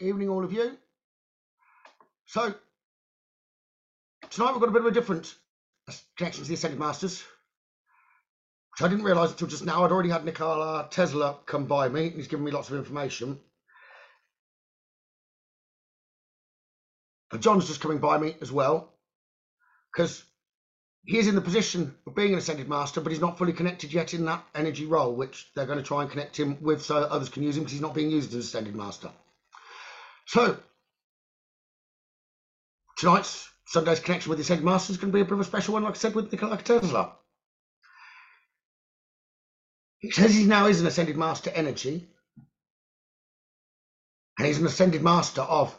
evening, all of you. So, tonight we've got a bit of a different connection to the Ascended Masters, which I didn't realise until just now. I'd already had Nikola Tesla come by me, and he's given me lots of information. And John's just coming by me as well, because he is in the position of being an Ascended Master, but he's not fully connected yet in that energy role, which they're going to try and connect him with so others can use him because he's not being used as an Ascended Master. So, tonight's Sunday's connection with the Ascended Master is going to be a bit of a special one, like I said, with Nikola Tesla. He says he now is an Ascended Master energy, and he's an Ascended Master of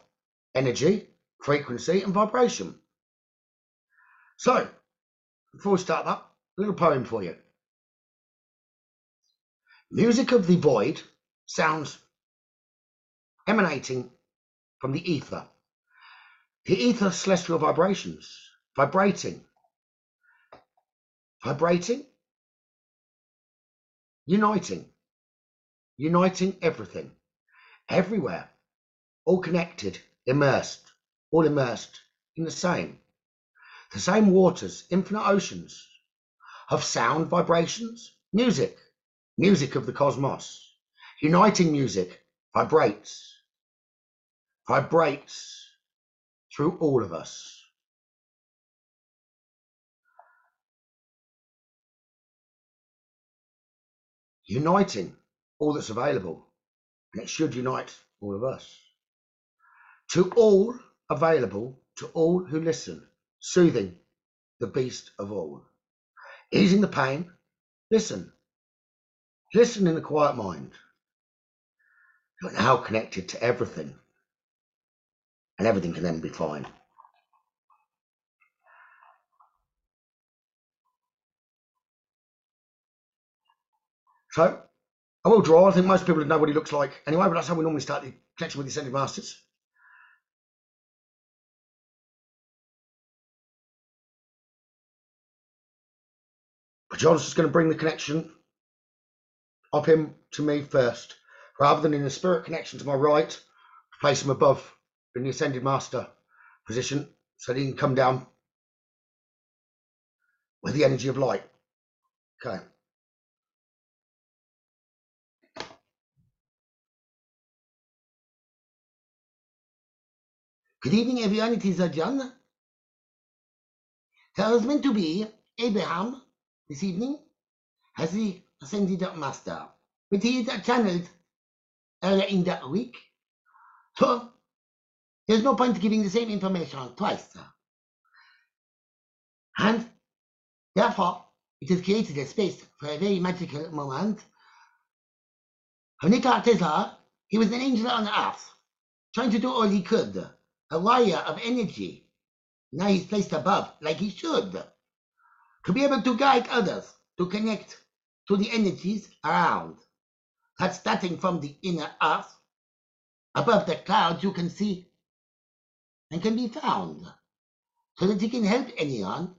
energy, frequency, and vibration. So, before we start that, a little poem for you. Music of the void sounds emanating from the ether. The ether celestial vibrations, vibrating, vibrating, uniting, uniting everything, everywhere, all connected, immersed, all immersed in the same, the same waters, infinite oceans of sound vibrations, music, music of the cosmos, uniting music vibrates vibrates through all of us. Uniting all that's available, and it should unite all of us. To all available, to all who listen, soothing the beast of all, easing the pain. Listen, listen in the quiet mind. You're now connected to everything and everything can then be fine. So, I will draw. I think most people know what he looks like anyway, but that's how we normally start the connection with the Ascended Masters. But John's just going to bring the connection of him to me first, rather than in a spirit connection to my right, place him above in the ascended master position so that he can come down with the energy of light. Okay. Good evening, everyone. It is John. There was meant to be Abraham this evening as the ascended master, but he is channeled earlier in that week. So there's no point giving the same information twice. And therefore, it has created a space for a very magical moment. Nikola Tesla, he was an angel on earth, trying to do all he could, a wire of energy. Now he's placed above, like he should, to be able to guide others, to connect to the energies around. That's starting from the inner earth. Above the clouds, you can see and can be found so that he can help anyone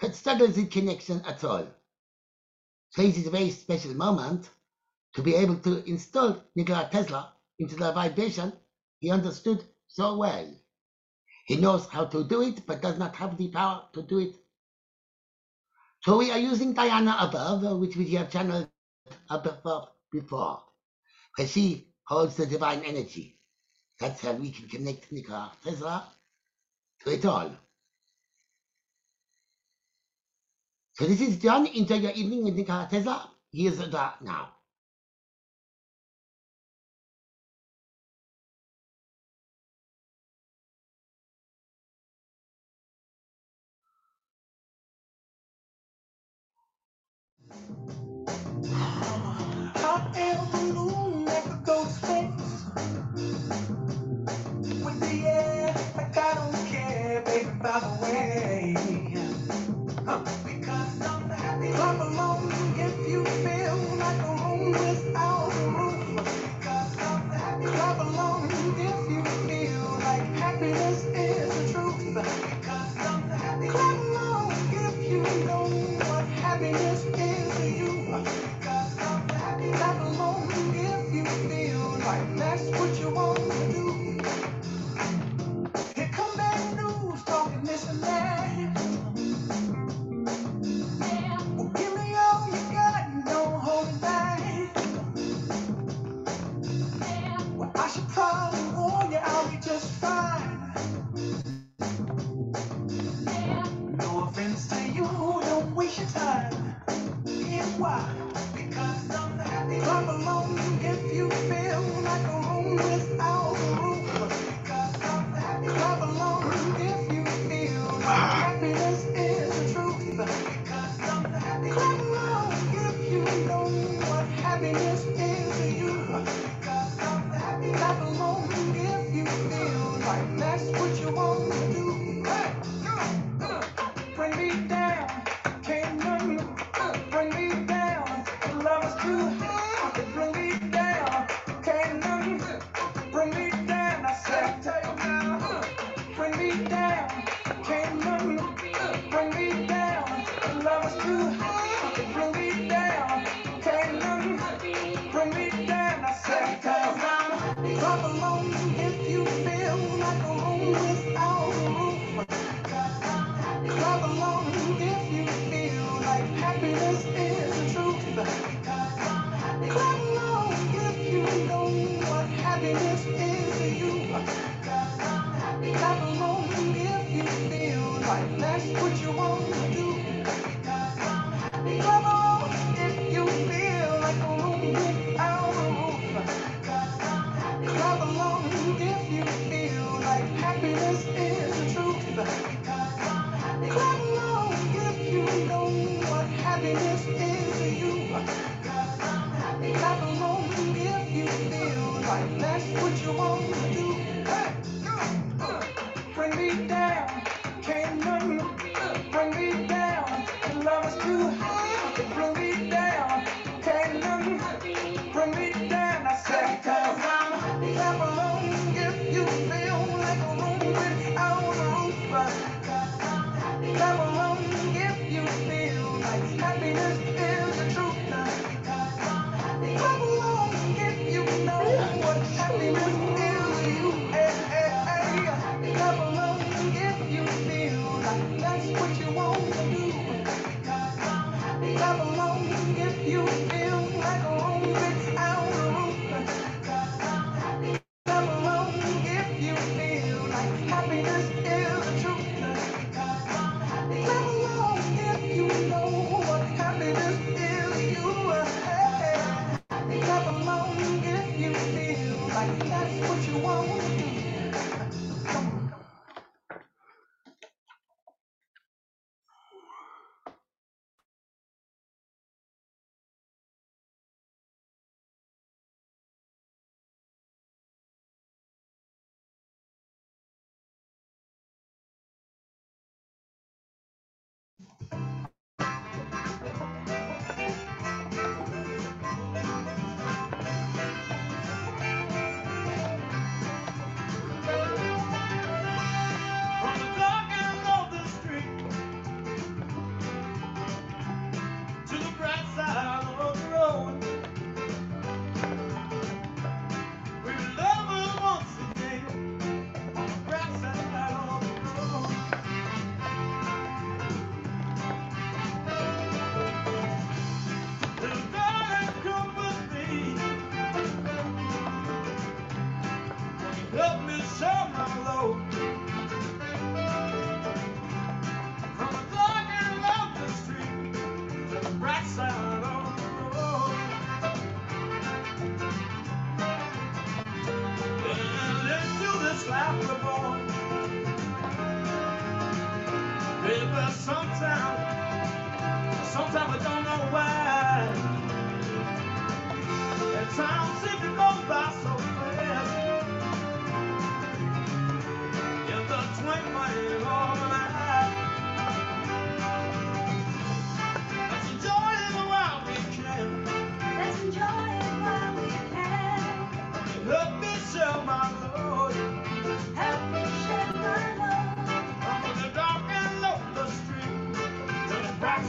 that struggles with connection at all. So it is a very special moment to be able to install Nikola Tesla into the vibration he understood so well. He knows how to do it, but does not have the power to do it. So we are using Diana above, which we have channeled above before, because she holds the divine energy. That's how we can connect Nikola Tesla to it all. So this is John. Enjoy your evening with Nikola Tesla. Here's the now. Air balloon like a ghost face. By the way. Huh.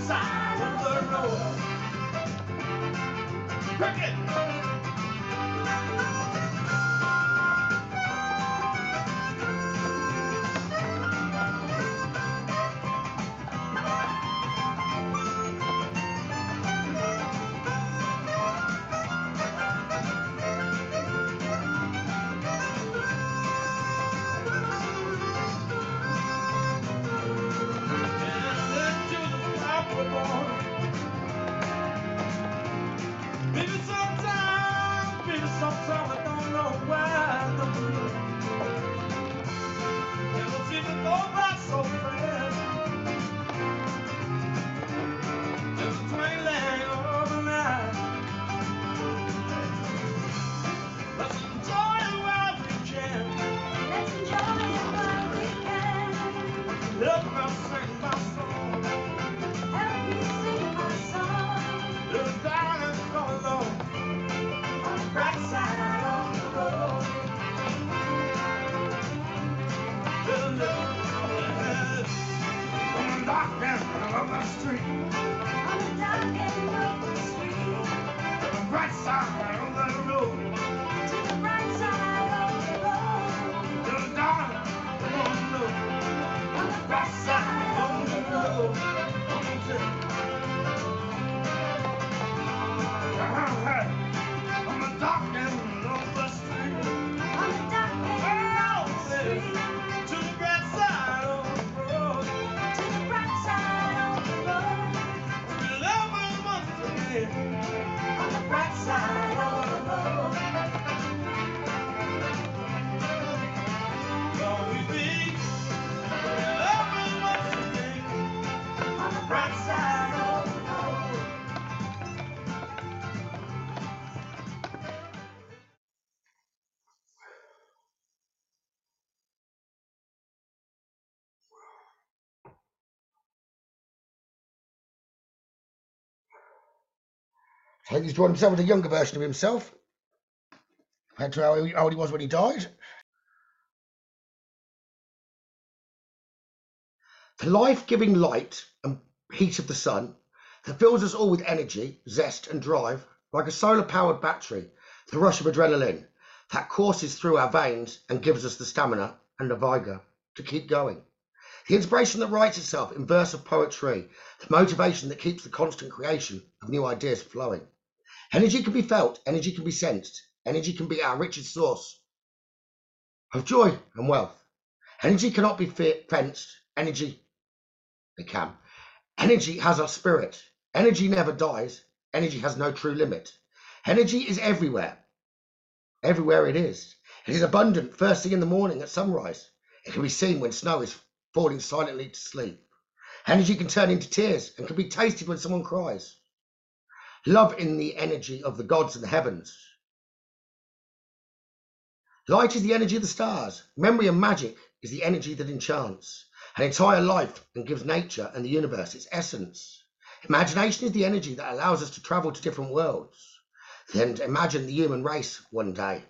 Side of the road. Cricket! He's drawn himself as a younger version of himself. Compared to how old he was when he died. The life giving light and heat of the sun that fills us all with energy, zest, and drive, like a solar powered battery, the rush of adrenaline that courses through our veins and gives us the stamina and the vigour to keep going. The inspiration that writes itself in verse of poetry, the motivation that keeps the constant creation of new ideas flowing. Energy can be felt, energy can be sensed, energy can be our richest source of joy and wealth. Energy cannot be fenced, energy, it can. Energy has a spirit. Energy never dies. Energy has no true limit. Energy is everywhere. Everywhere it is. It is abundant first thing in the morning at sunrise. It can be seen when snow is falling silently to sleep. Energy can turn into tears and can be tasted when someone cries. Love in the energy of the gods and the heavens. Light is the energy of the stars. Memory and magic is the energy that enchants an entire life and gives nature and the universe its essence. Imagination is the energy that allows us to travel to different worlds. Then imagine the human race one day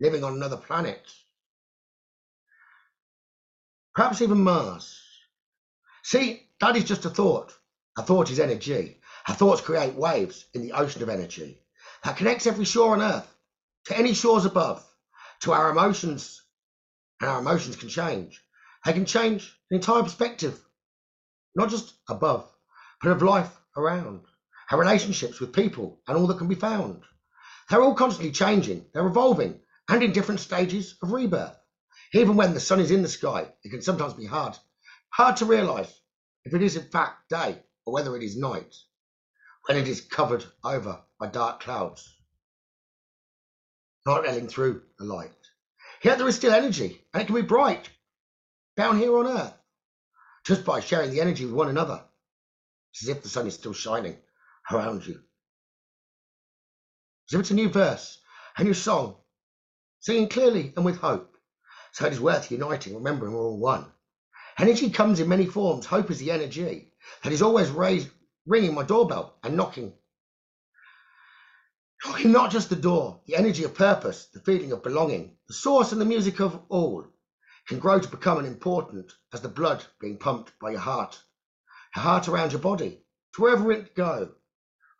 living on another planet. Perhaps even Mars. See, that is just a thought. A thought is energy. Our thoughts create waves in the ocean of energy that connects every shore on earth to any shores above, to our emotions, and our emotions can change. They can change the entire perspective, not just above, but of life around, our relationships with people and all that can be found. They're all constantly changing, they're evolving, and in different stages of rebirth. Even when the sun is in the sky, it can sometimes be hard, hard to realize if it is in fact day or whether it is night, when it is covered over by dark clouds, not letting through the light. Yet there is still energy, and it can be bright down here on earth just by sharing the energy with one another. It's as if the sun is still shining around you. As if it's a new verse, a new song, singing clearly and with hope. So it is worth uniting, remembering we're all one. Energy comes in many forms. Hope is the energy that is always raised, ringing my doorbell and knocking. Knocking not just the door, the energy of purpose, the feeling of belonging, the source and the music of all can grow to become an important as the blood being pumped by your heart, your heart around your body, to wherever it go,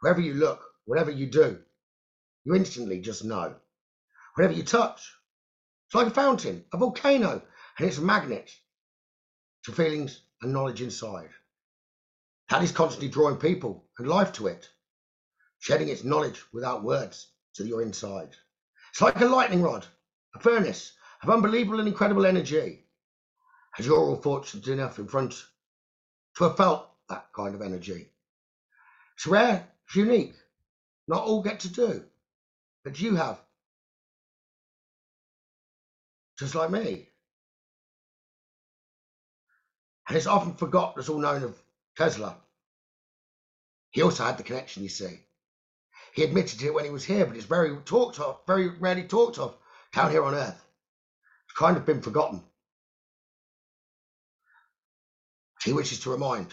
wherever you look, whatever you do, you instantly just know. Whatever you touch, it's like a fountain, a volcano, and it's a magnet to feelings and knowledge inside. That is constantly drawing people and life to it, shedding its knowledge without words to your inside. It's like a lightning rod, a furnace of unbelievable and incredible energy. As you're all fortunate enough in front to have felt that kind of energy. It's rare, it's unique. Not all get to do, but you have. Just like me. And it's often forgotten, it's all known of Tesla. He also had the connection, you see. He admitted to it when he was here, but it's very talked of, very rarely talked of down here on Earth. It's kind of been forgotten. He wishes to remind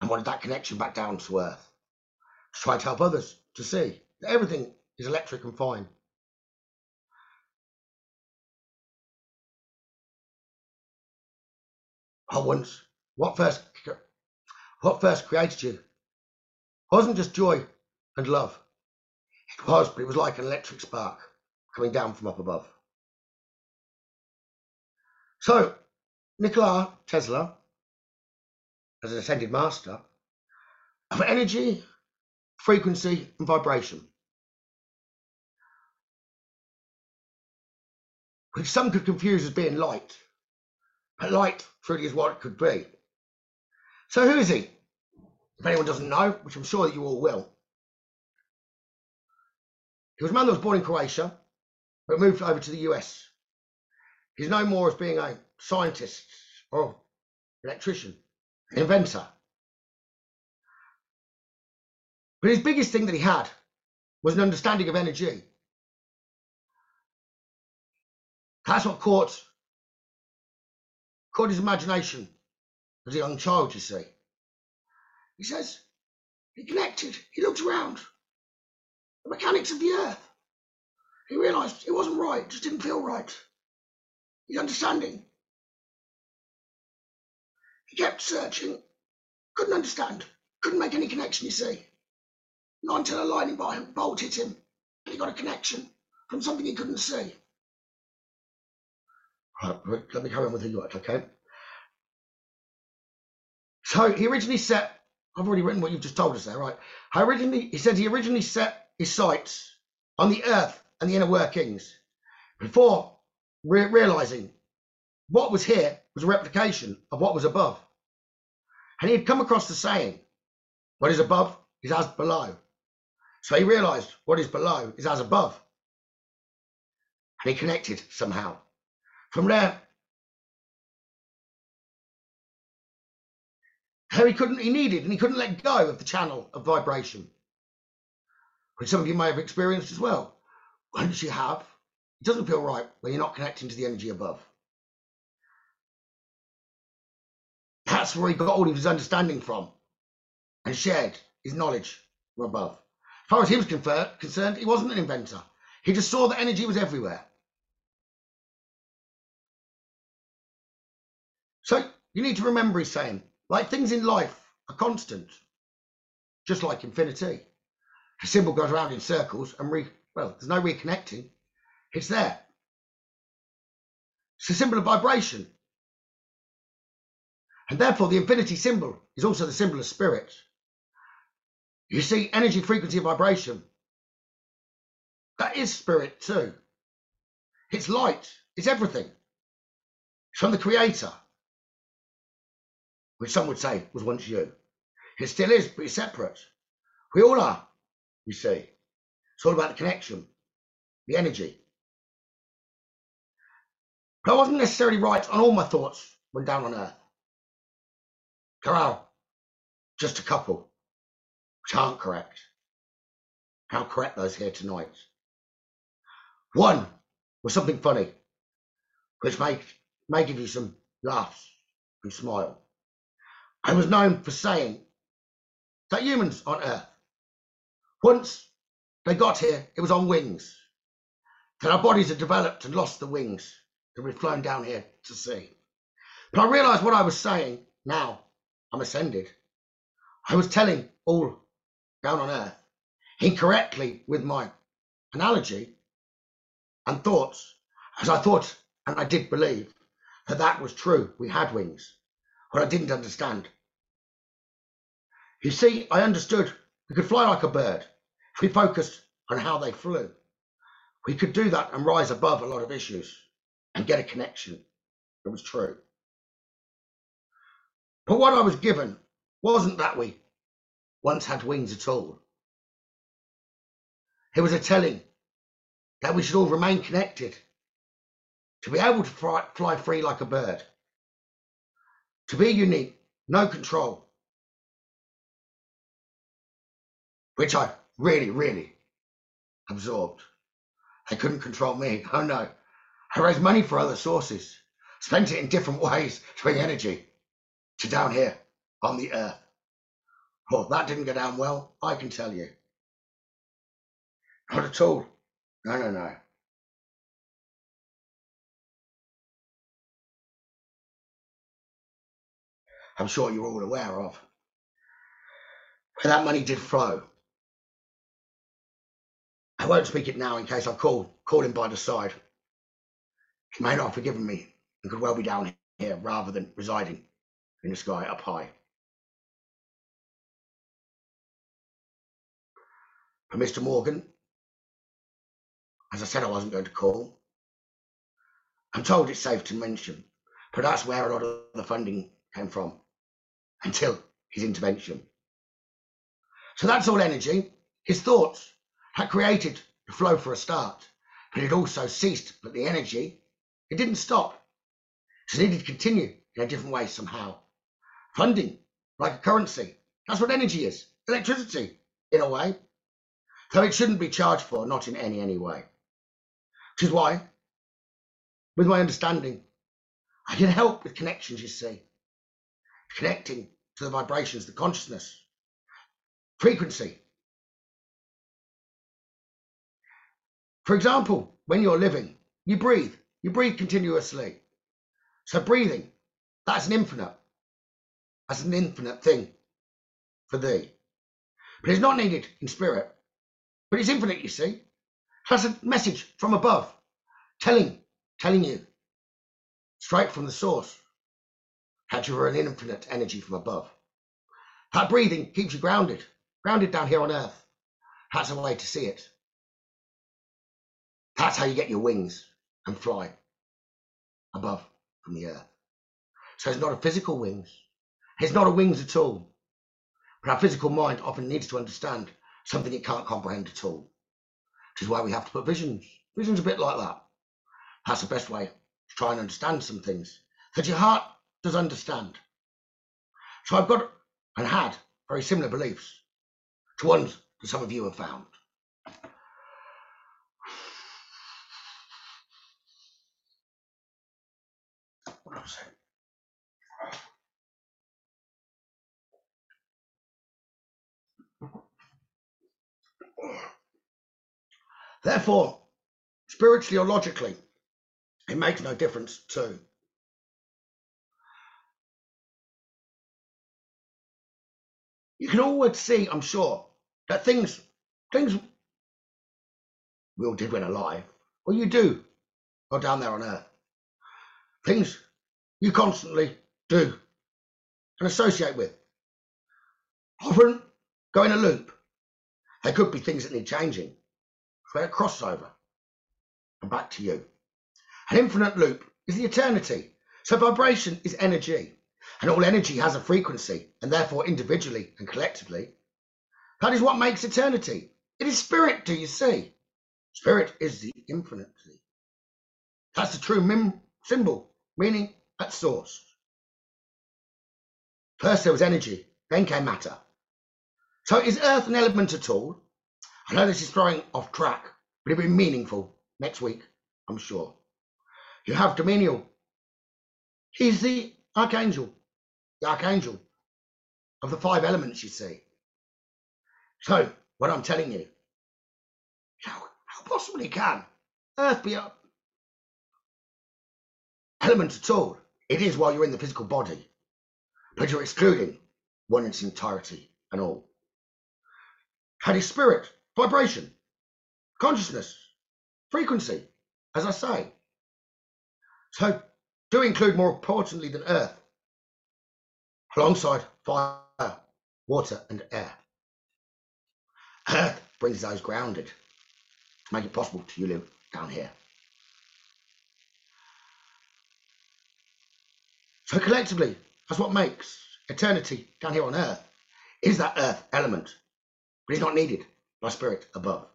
and wanted that connection back down to Earth. To try to help others to see that everything is electric and fine. I once, what first, what first created you wasn't just joy and love. It was, but it was like an electric spark coming down from up above. So, Nikola Tesla, as an ascended master, of energy, frequency, and vibration, which some could confuse as being light, light truly is what it could be. So, who is he? if anyone doesn't know, which I'm sure that you all will, he was a man that was born in Croatia, but moved over to the US. He's known more as being a scientist or electrician, an inventor. But his biggest thing that he had was an understanding of energy. That's what caught, caught his imagination as a young child, you see. He says, he connected, he looked around, the mechanics of the earth. He realised it wasn't right, just didn't feel right. His understanding. He kept searching, couldn't understand, couldn't make any connection, you see. Not until a lightning bolt hit him and he got a connection from something he couldn't see. Let me carry on with the work, okay? So he originally set, I've already written what you've just told us there, right? I originally, he said he originally set his sights on the earth and the inner workings before re- realizing what was here was a replication of what was above. And he had come across the saying, what is above is as below. So he realized what is below is as above. And he connected somehow. From there, he couldn't, he needed, and he couldn't let go of the channel of vibration, which some of you may have experienced as well. Once you have, it doesn't feel right when you're not connecting to the energy above. That's where he got all of his understanding from and shared his knowledge from above. As far as he was concerned, he wasn't an inventor. He just saw that energy was everywhere. You need to remember he's saying, like things in life are constant, just like infinity. The symbol goes around in circles and re well, there's no reconnecting. It's there. It's a symbol of vibration. And therefore the infinity symbol is also the symbol of spirit. You see, energy, frequency, vibration. That is spirit too. It's light. It's everything. It's from the creator which some would say was once you. It still is, but it's separate. We all are, you see. It's all about the connection, the energy. But I wasn't necessarily right on all my thoughts when down on earth. Are just a couple which aren't correct. I'll correct those here tonight. One was something funny, which may, may give you some laughs and smile. I was known for saying that humans on Earth, once they got here, it was on wings. That our bodies had developed and lost the wings that we'd flown down here to see. But I realized what I was saying now. I'm ascended. I was telling all down on Earth incorrectly with my analogy and thoughts, as I thought and I did believe that that was true. We had wings. What I didn't understand you see, I understood we could fly like a bird if we focused on how they flew. We could do that and rise above a lot of issues and get a connection. It was true. But what I was given wasn't that we once had wings at all. It was a telling that we should all remain connected, to be able to fly, fly free like a bird, to be unique, no control, which I really, really absorbed. They couldn't control me. Oh no. I raised money for other sources, spent it in different ways to bring energy to down here on the earth. Well, that didn't go down well, I can tell you. Not at all. No, no, no. I'm sure you're all aware of where that money did flow. I won't speak it now in case I call call him by the side. He may not have forgiven me and could well be down here rather than residing in the sky up high. For Mr. Morgan, as I said, I wasn't going to call. I'm told it's safe to mention, but that's where a lot of the funding came from until his intervention. So that's all energy. His thoughts had created the flow for a start, but it also ceased. But the energy, it didn't stop. It needed to continue in a different way somehow. Funding, like a currency. That's what energy is. Electricity, in a way. Though it shouldn't be charged for, not in any, any way. Which is why, with my understanding, I can help with connections, you see. Connecting to the vibrations, the consciousness, frequency. For example, when you're living, you breathe. You breathe continuously. So breathing, that's an infinite. That's an infinite thing for thee. But it's not needed in spirit. But it's infinite, you see. That's a message from above, telling, telling you straight from the source that you're an infinite energy from above. That breathing keeps you grounded, grounded down here on earth. That's a way to see it. That's how you get your wings and fly above from the earth. So it's not a physical wings. It's not a wings at all. But our physical mind often needs to understand something it can't comprehend at all. Which is why we have to put visions. Visions a bit like that. That's the best way to try and understand some things that your heart does understand. So I've got and had very similar beliefs to ones that some of you have found. Therefore, spiritually or logically, it makes no difference too. You can always see, I'm sure, that things things we all did when alive, or you do, or down there on earth. Things you constantly do and associate with. Often go in a loop. There could be things that need changing. Create a crossover and back to you. An infinite loop is the eternity. So vibration is energy. And all energy has a frequency, and therefore individually and collectively. That is what makes eternity. It is spirit, do you see? Spirit is the infinity. That's the true symbol, meaning at source. First there was energy, then came matter. So is Earth an element at all? I know this is throwing off track, but it'll be meaningful next week, I'm sure. You have Dominion. He's the archangel, the archangel of the five elements, you see. So, what I'm telling you, how, how possibly can Earth be a element at all? It is while you're in the physical body, but you're excluding one in its entirety and all. That is spirit, vibration, consciousness, frequency, as I say. So, do include more importantly than earth, alongside fire, water, and air. Earth brings those grounded to make it possible to you live down here. So collectively, that's what makes eternity down here on earth is that earth element, but it's not needed by spirit above.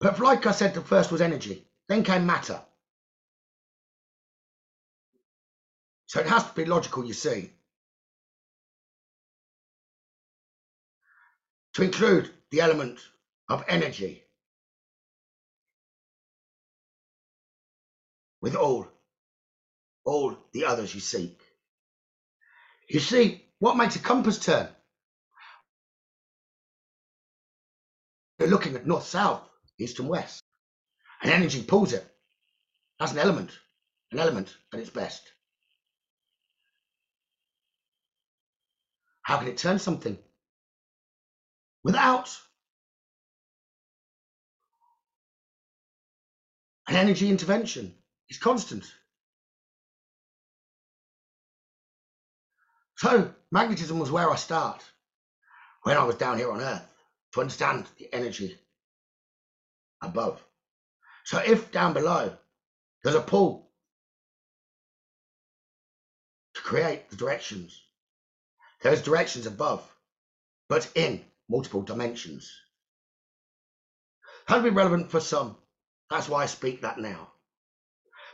But like I said, the first was energy, then came matter. So it has to be logical, you see, to include the element of energy with all, all the others you seek. You see, what makes a compass turn? You're looking at north, south, east, and west. And energy pulls it. That's an element, an element at its best. How can it turn something? Without an energy intervention. It's constant. So, magnetism was where I start when I was down here on Earth to understand the energy above. So, if down below there's a pull to create the directions, there's directions above but in multiple dimensions. That'll be relevant for some. That's why I speak that now.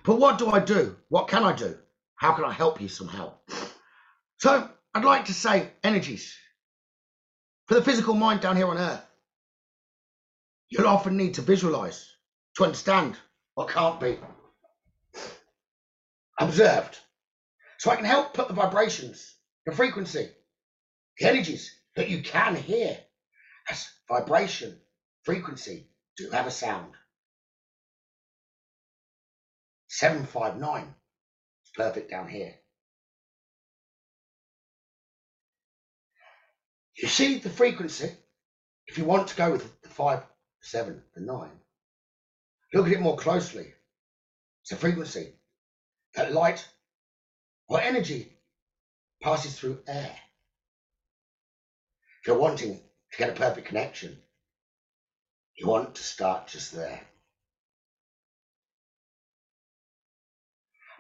But what do I do? What can I do? How can I help you somehow? So I'd like to say energies. For the physical mind down here on earth, you'll often need to visualize to understand what can't be observed. So I can help put the vibrations, the frequency, the energies that you can hear as vibration, frequency do have a sound. 759 is perfect down here. You see the frequency? If you want to go with the 5, the 7, the 9, look at it more closely. It's a frequency that light or energy passes through air. If you're wanting to get a perfect connection, you want to start just there.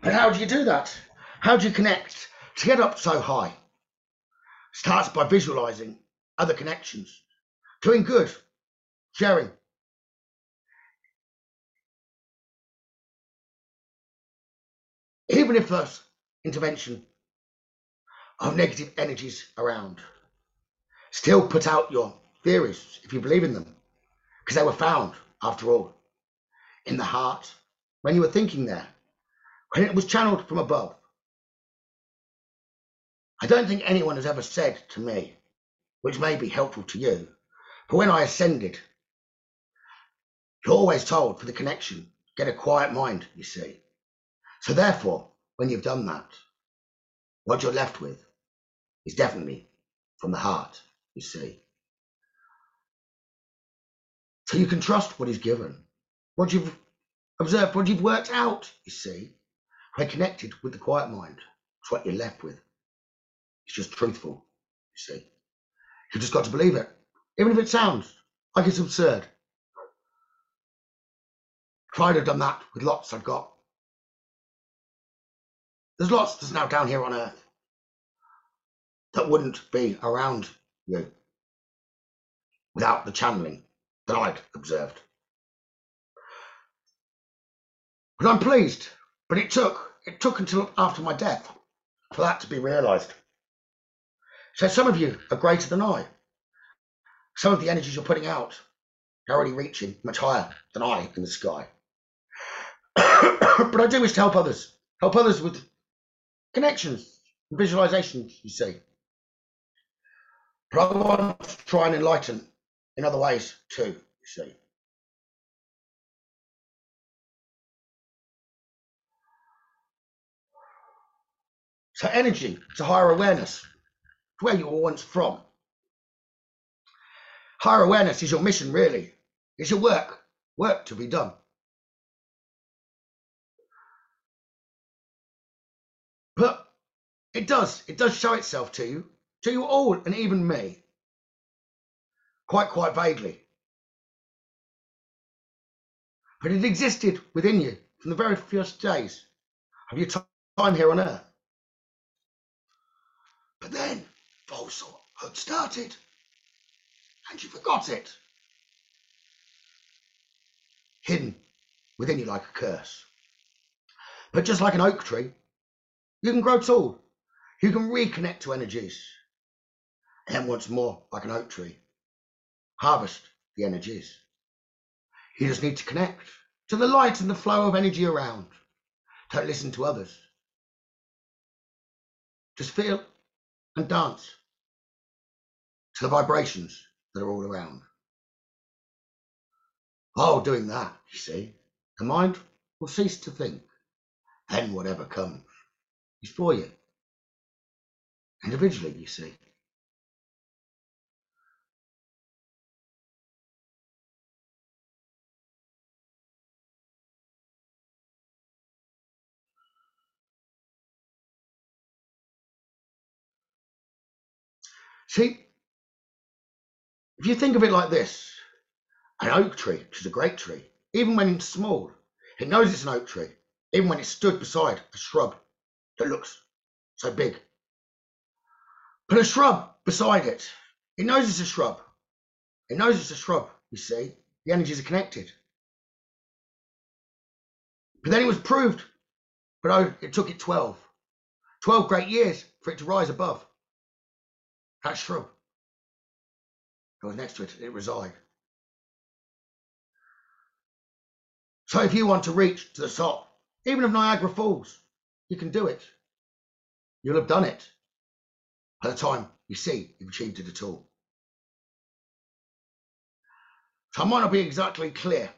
But how do you do that? How do you connect to get up so high? Starts by visualizing other connections, doing good, sharing. Even if there's intervention of negative energies around, still put out your theories if you believe in them, because they were found, after all, in the heart when you were thinking there when it was channeled from above. I don't think anyone has ever said to me, which may be helpful to you, but when I ascended, you're always told for the connection, get a quiet mind, you see. So therefore, when you've done that, what you're left with is definitely from the heart, you see. So you can trust what is given, what you've observed, what you've worked out, you see. When connected with the quiet mind, it's what you're left with. It's just truthful, you see. You've just got to believe it, even if it sounds like it's absurd. Tried to have done that with lots I've got. There's lots that's now down here on earth that wouldn't be around you without the channeling that I'd observed. But I'm pleased but it took it took until after my death for that to be realised. So some of you are greater than I. Some of the energies you're putting out are already reaching much higher than I in the sky. but I do wish to help others, help others with connections and visualizations, you see. But I want to try and enlighten in other ways too, you see. So energy to higher awareness, where you were once from. Higher awareness is your mission, really. It's your work, work to be done. But it does, it does show itself to you, to you all, and even me, quite, quite vaguely. But it existed within you from the very first days of your time here on earth. But then Oh, Volsor had started, and you forgot it. Hidden within you like a curse. But just like an oak tree, you can grow tall. You can reconnect to energies. And once more, like an oak tree, harvest the energies. You just need to connect to the light and the flow of energy around. Don't listen to others. Just feel and dance the vibrations that are all around. While doing that, you see, the mind will cease to think. Then whatever comes is for you. Individually, you see. See, if you think of it like this, an oak tree, which is a great tree, even when it's small, it knows it's an oak tree, even when it's stood beside a shrub that looks so big. Put a shrub beside it, It knows it's a shrub. It knows it's a shrub, you see. The energies are connected. But then it was proved, but I, it took it 12. 12 great years for it to rise above that shrub. It was next to it, it reside. So if you want to reach to the top, even of Niagara Falls, you can do it. You'll have done it by the time you see you've achieved it at all. So I might not be exactly clear,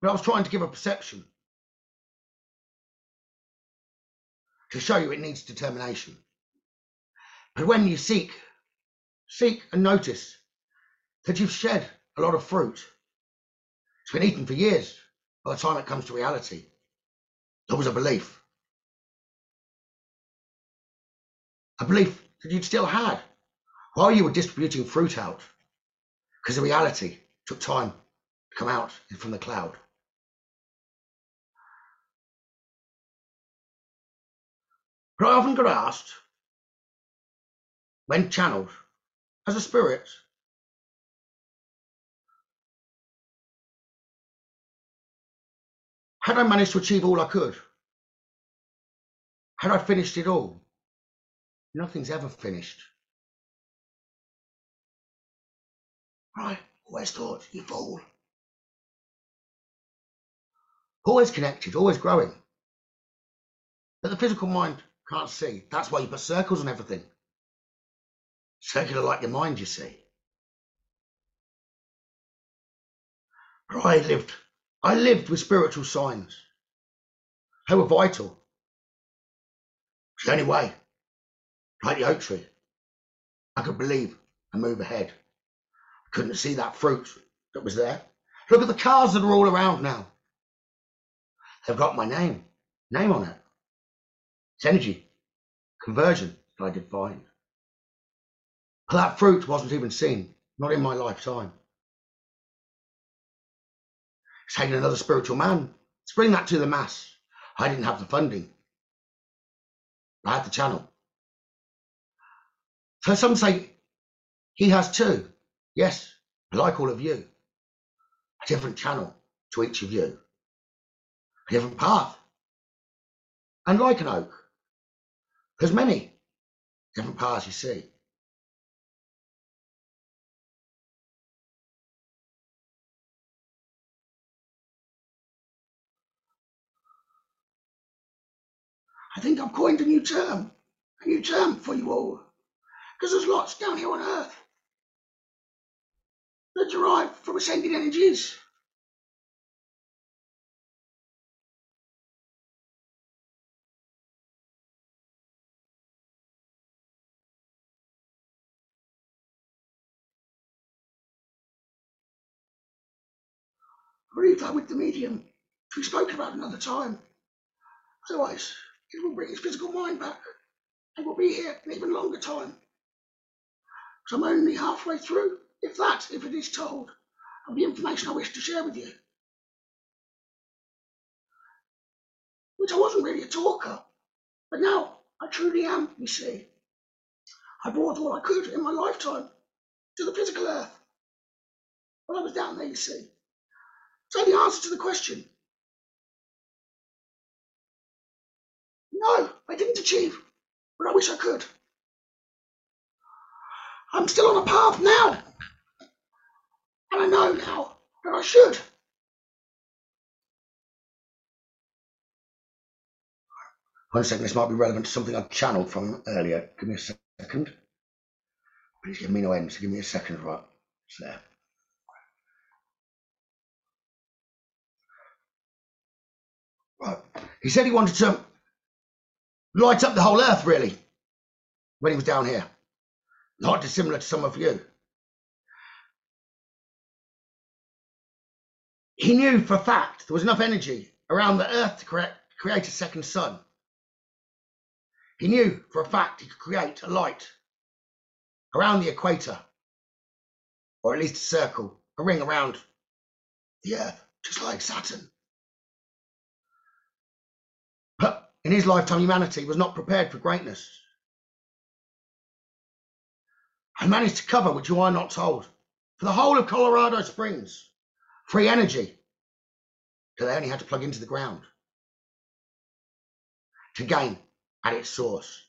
but I was trying to give a perception to show you it needs determination. But when you seek, seek and notice that you've shed a lot of fruit. It's been eaten for years. By the time it comes to reality, there was a belief. A belief that you'd still had while you were distributing fruit out. Because the reality took time to come out from the cloud. But I often got asked, when channeled as a spirit, had I managed to achieve all I could? Had I finished it all? Nothing's ever finished. I always thought you fool. Always connected, always growing. But the physical mind can't see. That's why you put circles on everything. Circular like your mind, you see. I lived, I lived with spiritual signs. They were vital. It's the only way, like the oak tree, I could believe and move ahead. I couldn't see that fruit that was there. Look at the cars that are all around now. They've got my name, name on it. It's energy, conversion that I did find. That fruit wasn't even seen, not in my lifetime. It's taken another spiritual man bring that to the mass. I didn't have the funding. I had the channel. So some say he has too. Yes, like all of you. A different channel to each of you. A different path. And like an oak, there's many different paths you see. I think I've coined a new term, a new term for you all, because there's lots down here on Earth that derive from ascended energies. I believe that with the medium, which we spoke about another time. Otherwise, it will bring his physical mind back and will be here an even longer time. Because I'm only halfway through, if that, if it is told, of the information I wish to share with you. Which I wasn't really a talker, but now I truly am, you see. I brought all I could in my lifetime to the physical earth. While I was down there, you see. So the answer to the question No, I didn't achieve, but I wish I could. I'm still on a path now. And I know now that I should. One second, this might be relevant to something I've channeled from earlier. Give me a second. Please give me no end, so give me a second, right? It's there. Right. He said he wanted to light up the whole earth, really, when he was down here. Not dissimilar to some of you. He knew for a fact there was enough energy around the earth to create, create a second sun. He knew for a fact he could create a light around the equator, or at least a circle, a ring around the earth, just like Saturn. In his lifetime, humanity was not prepared for greatness. I managed to cover, which you are not told, for the whole of Colorado Springs, free energy, that they only had to plug into the ground to gain at its source.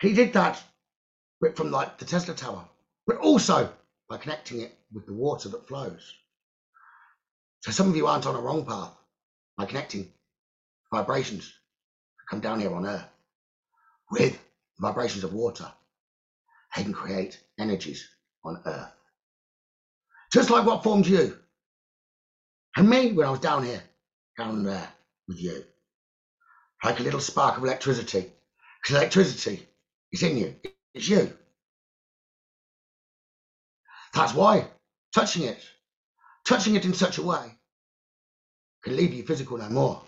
He did that from like the Tesla Tower, but also by connecting it with the water that flows. So some of you aren't on a wrong path by connecting vibrations come down here on Earth with vibrations of water. They can create energies on Earth. Just like what formed you and me when I was down here, down there with you. Like a little spark of electricity. Because electricity is in you. It's you. That's why touching it, touching it in such a way, can leave you physical no more.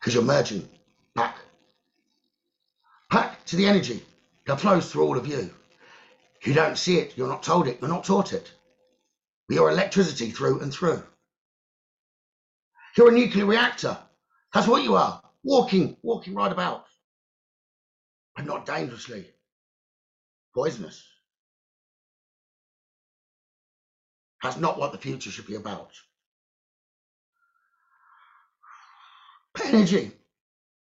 Because you're merging back, back to the energy that flows through all of you. You don't see it, you're not told it, you're not taught it. But you're electricity through and through. You're a nuclear reactor. That's what you are. Walking, walking right about. But not dangerously poisonous. That's not what the future should be about. But energy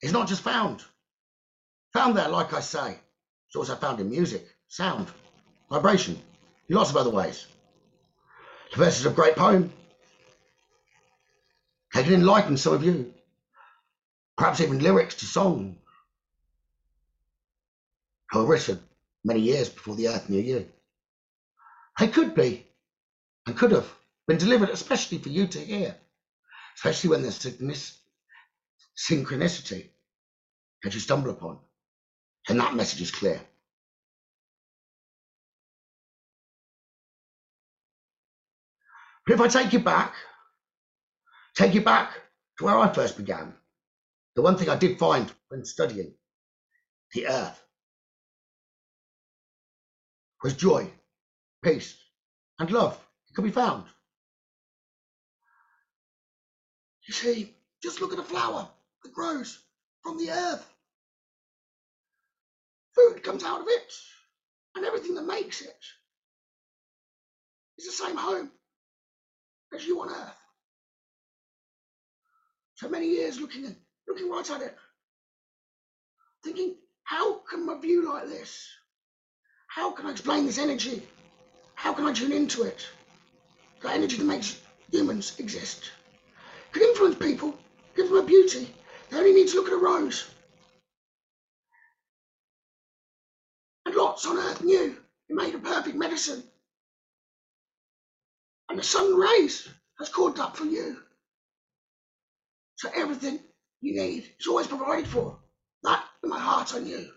is not just found. Found there, like I say. It's also found in music, sound, vibration, in lots of other ways. The verses of great poem. They can enlighten some of you. Perhaps even lyrics to songs. Were written many years before the earth knew you. They could be and could have been delivered especially for you to hear, especially when there's synchronicity that you stumble upon. And that message is clear. But if I take you back, take you back to where I first began, the one thing I did find when studying the earth was joy, peace, and love. It could be found. You see, just look at a flower that grows from the earth. Food comes out of it, and everything that makes it is the same home as you on earth. So many years looking looking right at it, thinking, how can my view like this? How can I explain this energy? How can I tune into it? The energy that makes humans exist. Can influence people, give them a beauty. They only need to look at a rose. And lots on earth knew it made a perfect medicine. And the sun rays has called up for you. So everything you need is always provided for. That in my heart I knew.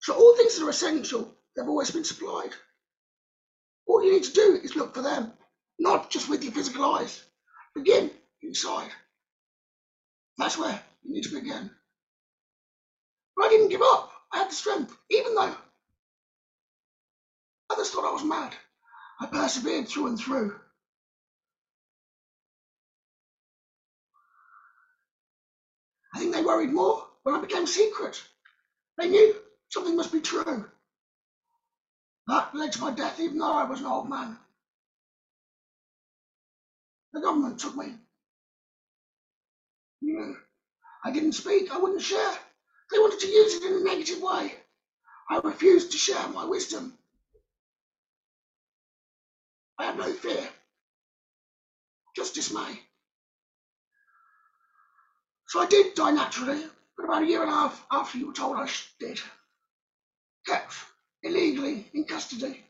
So all things that are essential, they've always been supplied. All you need to do is look for them, not just with your physical eyes. Begin inside. That's where you need to begin. But I didn't give up. I had the strength, even though others thought I was mad. I persevered through and through. I think they worried more when I became secret. They knew something must be true. That led to my death, even though I was an old man. The government took me. I didn't speak, I wouldn't share. They wanted to use it in a negative way. I refused to share my wisdom. I had no fear, just dismay. So I did die naturally, but about a year and a half after you were told I did. Kept illegally in custody,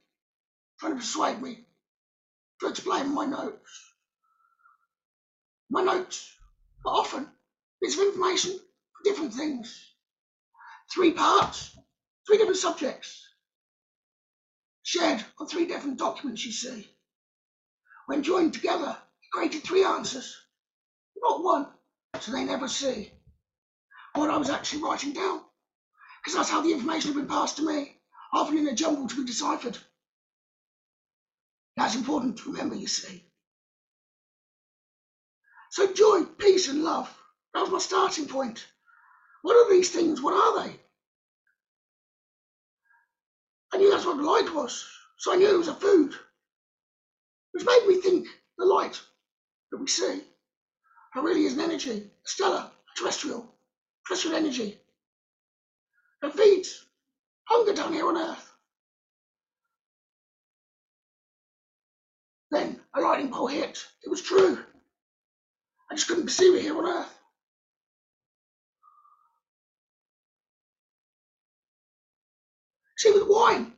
trying to persuade me to explain my notes. My notes are often bits of information for different things. Three parts, three different subjects, shared on three different documents, you see. When joined together, it created three answers, not one, so they never see what I was actually writing down, because that's how the information had been passed to me, often in a jumble to be deciphered. That's important to remember, you see. So joy, peace, and love. That was my starting point. What are these things? What are they? I knew that's what light was, so I knew it was a food. Which made me think the light that we see it really is an energy, stellar, terrestrial, terrestrial energy. It feeds hunger down here on Earth. Then a lightning bolt hit. It was true. I just couldn't perceive it here on Earth. See, with wine,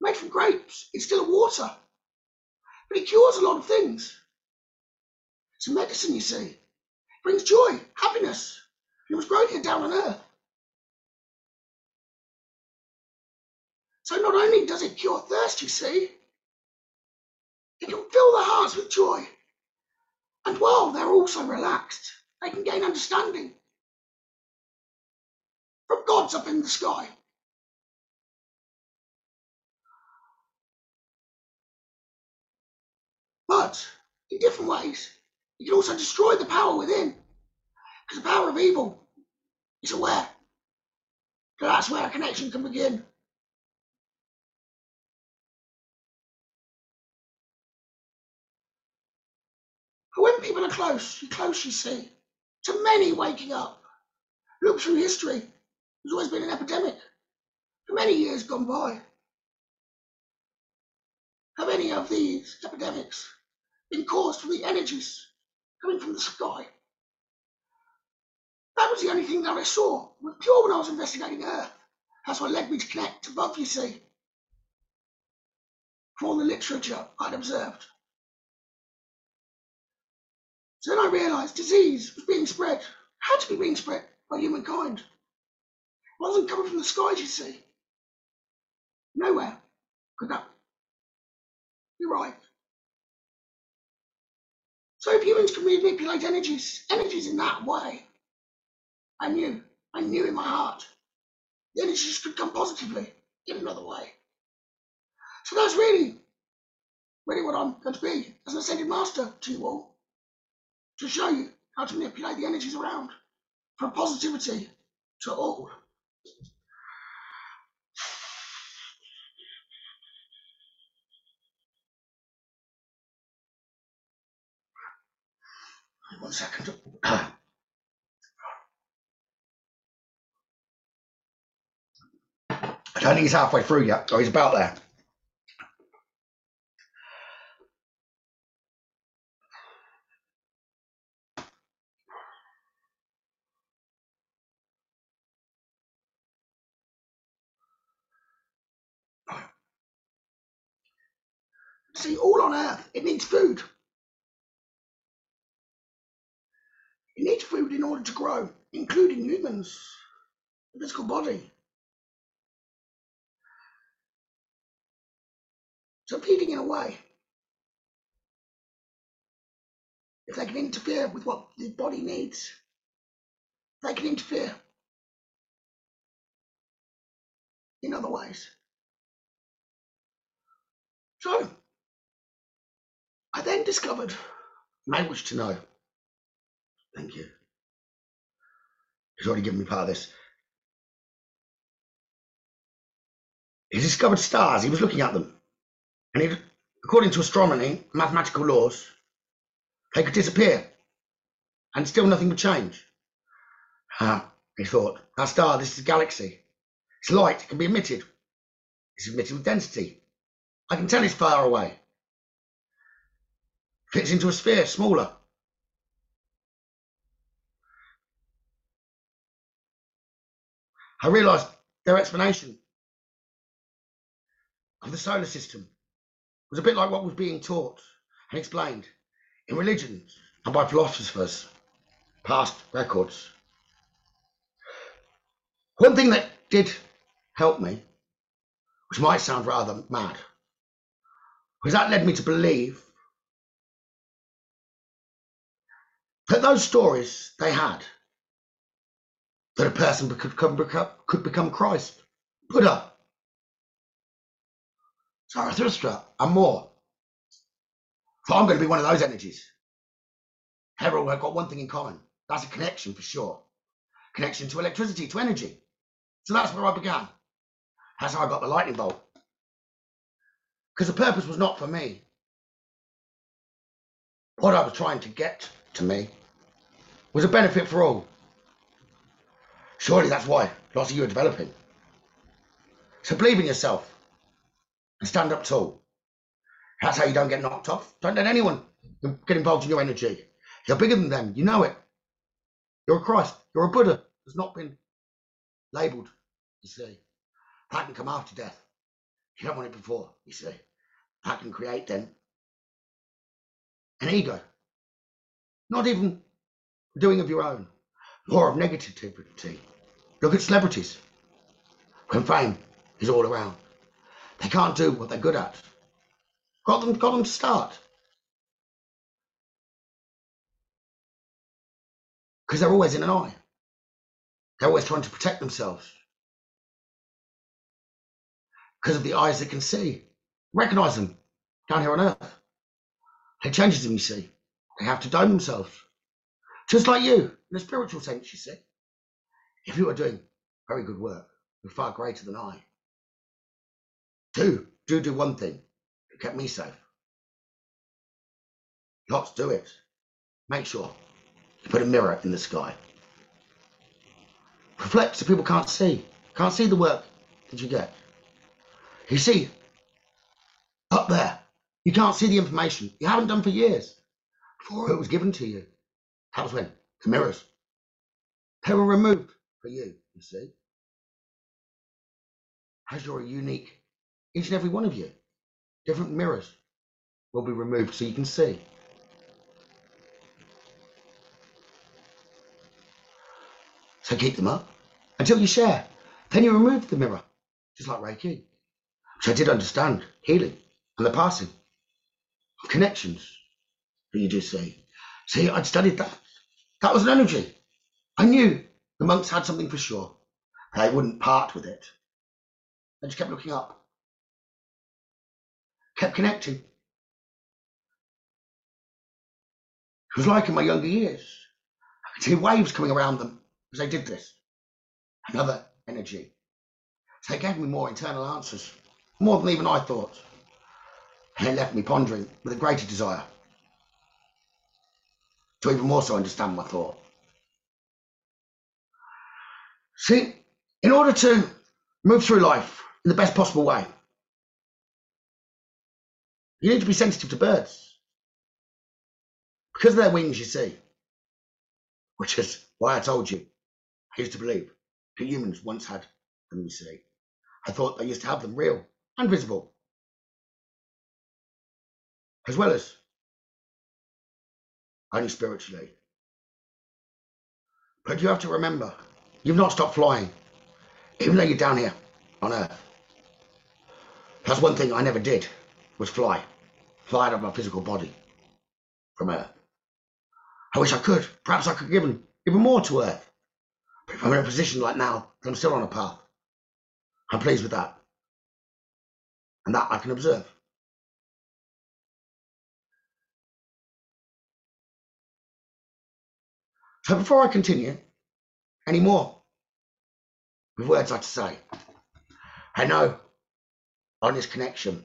made from grapes, it's still water, but it cures a lot of things. It's a medicine, you see. It brings joy, happiness. It was grown here down on Earth. So not only does it cure thirst, you see, it can fill the hearts with joy. And while they're also relaxed, they can gain understanding from gods up in the sky. But in different ways, you can also destroy the power within. Because the power of evil is aware. So that's where a connection can begin. But when people are close, you're close, you see, to many waking up. Look through history. There's always been an epidemic for many years gone by. Have any of these epidemics been caused from the energies coming from the sky? That was the only thing that I saw pure when I was investigating Earth. That's what led me to connect to above, you see. From all the literature I'd observed. So then I realised disease was being spread, had to be being spread by humankind. It wasn't coming from the skies, you see. Nowhere could that right. So if humans can manipulate energies, energies in that way, I knew, I knew in my heart, the energies could come positively in another way. So that's really, really what I'm going to be as an ascended master to you all, to show you how to manipulate the energies around from positivity to all. One second. I don't think he's halfway through yet. Oh, he's about there. See, all on Earth, it needs food. It needs food in order to grow, including humans, the physical body. So feeding in a way, if they can interfere with what the body needs, they can interfere in other ways. So, I then discovered language to know. Thank you. He's already given me part of this. He discovered stars. He was looking at them. And he, according to astronomy, mathematical laws, they could disappear and still nothing would change. Ah, he thought, That star, this is a galaxy. It's light, it can be emitted. It's emitted with density. I can tell it's far away. Fits into a sphere, smaller. I realised their explanation of the solar system was a bit like what was being taught and explained in religions and by philosophers, past records. One thing that did help me, which might sound rather mad, was that led me to believe that those stories they had, that a person could become, could become Christ, Buddha, Zarathustra, and more. So I'm going to be one of those energies. Everyone have got one thing in common. That's a connection for sure. connection to electricity, to energy. So that's where I began. That's how I got the lightning bolt. Because the purpose was not for me. What I was trying to get to me was a benefit for all. Surely that's why lots of you are developing. So believe in yourself and stand up tall. That's how you don't get knocked off. Don't let anyone get involved in your energy. You're bigger than them. You know it. You're a Christ. You're a Buddha. Has not been labelled. You see, that can come after death. You don't want it before. You see, that can create then an ego. Not even doing of your own. Law of negativity. Look at celebrities. When fame is all around, they can't do what they're good at. Got them, got them to start. Because they're always in an eye. They're always trying to protect themselves. Because of the eyes that can see. Recognize them down here on earth. It changes them, you see. They have to dome themselves. Just like you, in a spiritual sense, you see. If you are doing very good work, you're far greater than I. Do, do do one thing. You kept me safe. Lots do it. Make sure you put a mirror in the sky. Reflect so people can't see. Can't see the work that you get. You see, up there, you can't see the information. You haven't done for years. Before it was given to you. That was when the mirrors. They were removed for you, you see. As you're unique, each and every one of you, different mirrors will be removed so you can see. So keep them up until you share. Then you remove the mirror, just like Reiki, which I did understand healing and the passing of connections you do see. See, I'd studied that. That was an energy. I knew the monks had something for sure. They wouldn't part with it. I just kept looking up, kept connecting. It was like in my younger years. I could see waves coming around them as they did this. Another energy. So it gave me more internal answers, more than even I thought. And it left me pondering with a greater desire to even more so understand my thought. See, in order to move through life in the best possible way, you need to be sensitive to birds. Because of their wings, you see. Which is why I told you, I used to believe that humans once had them, you see. I thought they used to have them real and visible. As well as only spiritually. But you have to remember, you've not stopped flying, even though you're down here on Earth. That's one thing I never did, was fly. Fly out of my physical body from Earth. I wish I could. Perhaps I could give even more to Earth. But if I'm in a position like now, I'm still on a path. I'm pleased with that. And that I can observe. So before I continue any more with words I to say, I know on this connection,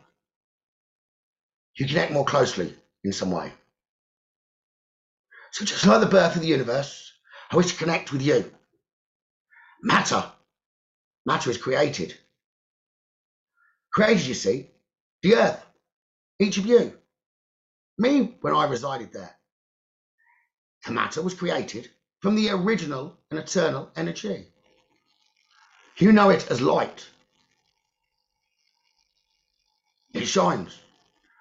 you connect more closely in some way. So just like the birth of the universe, I wish to connect with you. Matter. Matter is created. Created, you see, the earth. Each of you. Me, when I resided there. Matter was created from the original and eternal energy. You know it as light. It shines.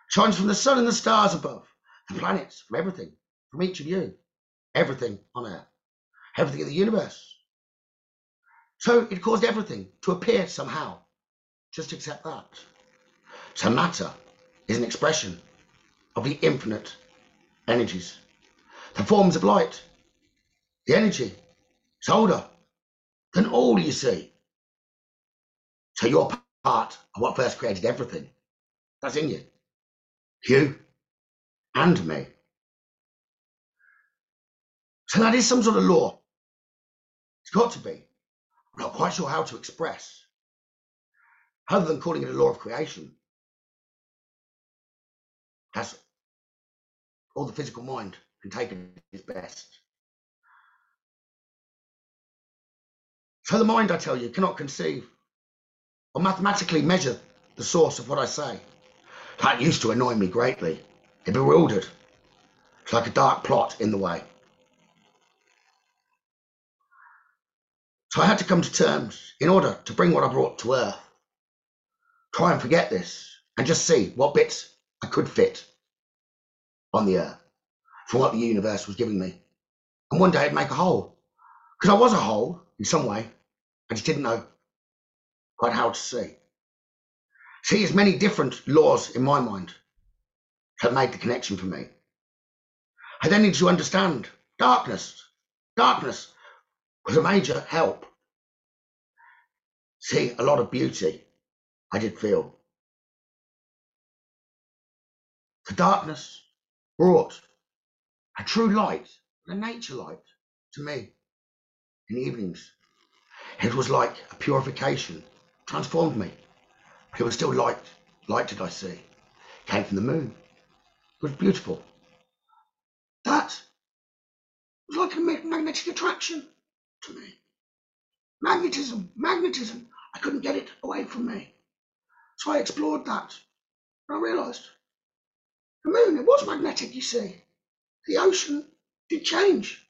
Shines from the sun and the stars above, the planets, from everything, from each of you. Everything on earth. Everything in the universe. So it caused everything to appear somehow. Just accept that. So matter is an expression of the infinite energies, the forms of light, the energy. It's older than all you see. So you're part of what first created everything. That's in you. You and me. So that is some sort of law. It's got to be. I'm not quite sure how to express, other than calling it a law of creation. That's all the physical mind can take at its best. So the mind, I tell you, cannot conceive or mathematically measure the source of what I say. That used to annoy me greatly. It bewildered. It's like a dark plot in the way. So I had to come to terms in order to bring what I brought to earth. Try and forget this and just see what bits I could fit on the earth from what the universe was giving me. And one day I'd make a whole. Because I was a whole in some way. I just didn't know quite how to see. See, as many different laws in my mind have made the connection for me. I then need to understand darkness. Darkness was a major help. See, a lot of beauty I did feel. The darkness brought a true light, a nature light to me in the evenings. It was like a purification, transformed me. It was still light. Light did I see? Came from the moon. It was beautiful. That was like a magnetic attraction to me. Magnetism, magnetism. I couldn't get it away from me. So I explored that. And I realised the moon, it was magnetic, you see. The ocean did change.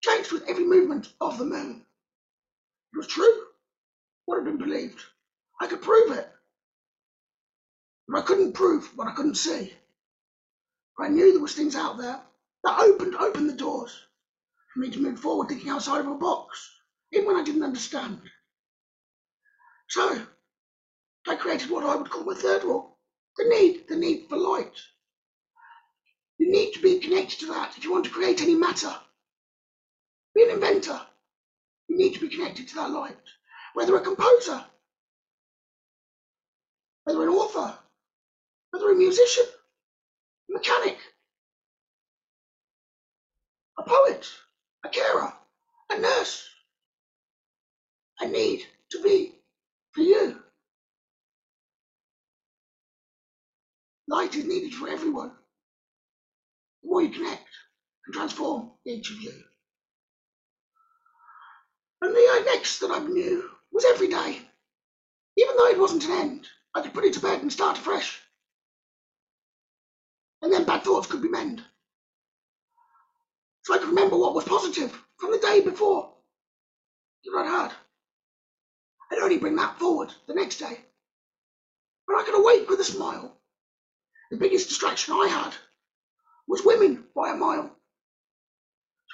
Changed with every movement of the moon. It was true. What had been believed. I could prove it. But I couldn't prove what I couldn't see. But I knew there was things out there that opened opened the doors for me to move forward thinking outside of a box, even when I didn't understand. So I created what I would call my third law. The need, the need for light. You need to be connected to that if you want to create any matter. Be an inventor. You need to be connected to that light. Whether a composer, whether an author, whether a musician, a mechanic, a poet, a carer, a nurse. I need to be for you. Light is needed for everyone. You connect and transform each of you. And the next that I knew was every day. Even though it wasn't an end, I could put it to bed and start afresh. And then bad thoughts could be mended. So I could remember what was positive from the day before that I'd had. I'd only bring that forward the next day. But I could awake with a smile. The biggest distraction I had was women by a mile.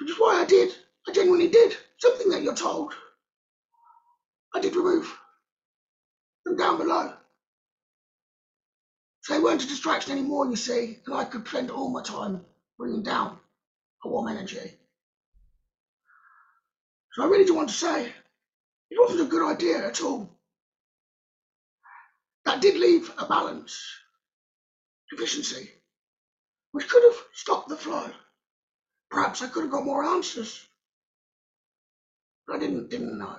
Which is why I did, I genuinely did, something that you're told. I did remove them down below. So they weren't a distraction anymore, you see, and I could spend all my time bringing down a warm energy. So I really do want to say it wasn't a good idea at all. That did leave a balance, deficiency, which could have stopped the flow. Perhaps I could have got more answers. But I didn't didn't know.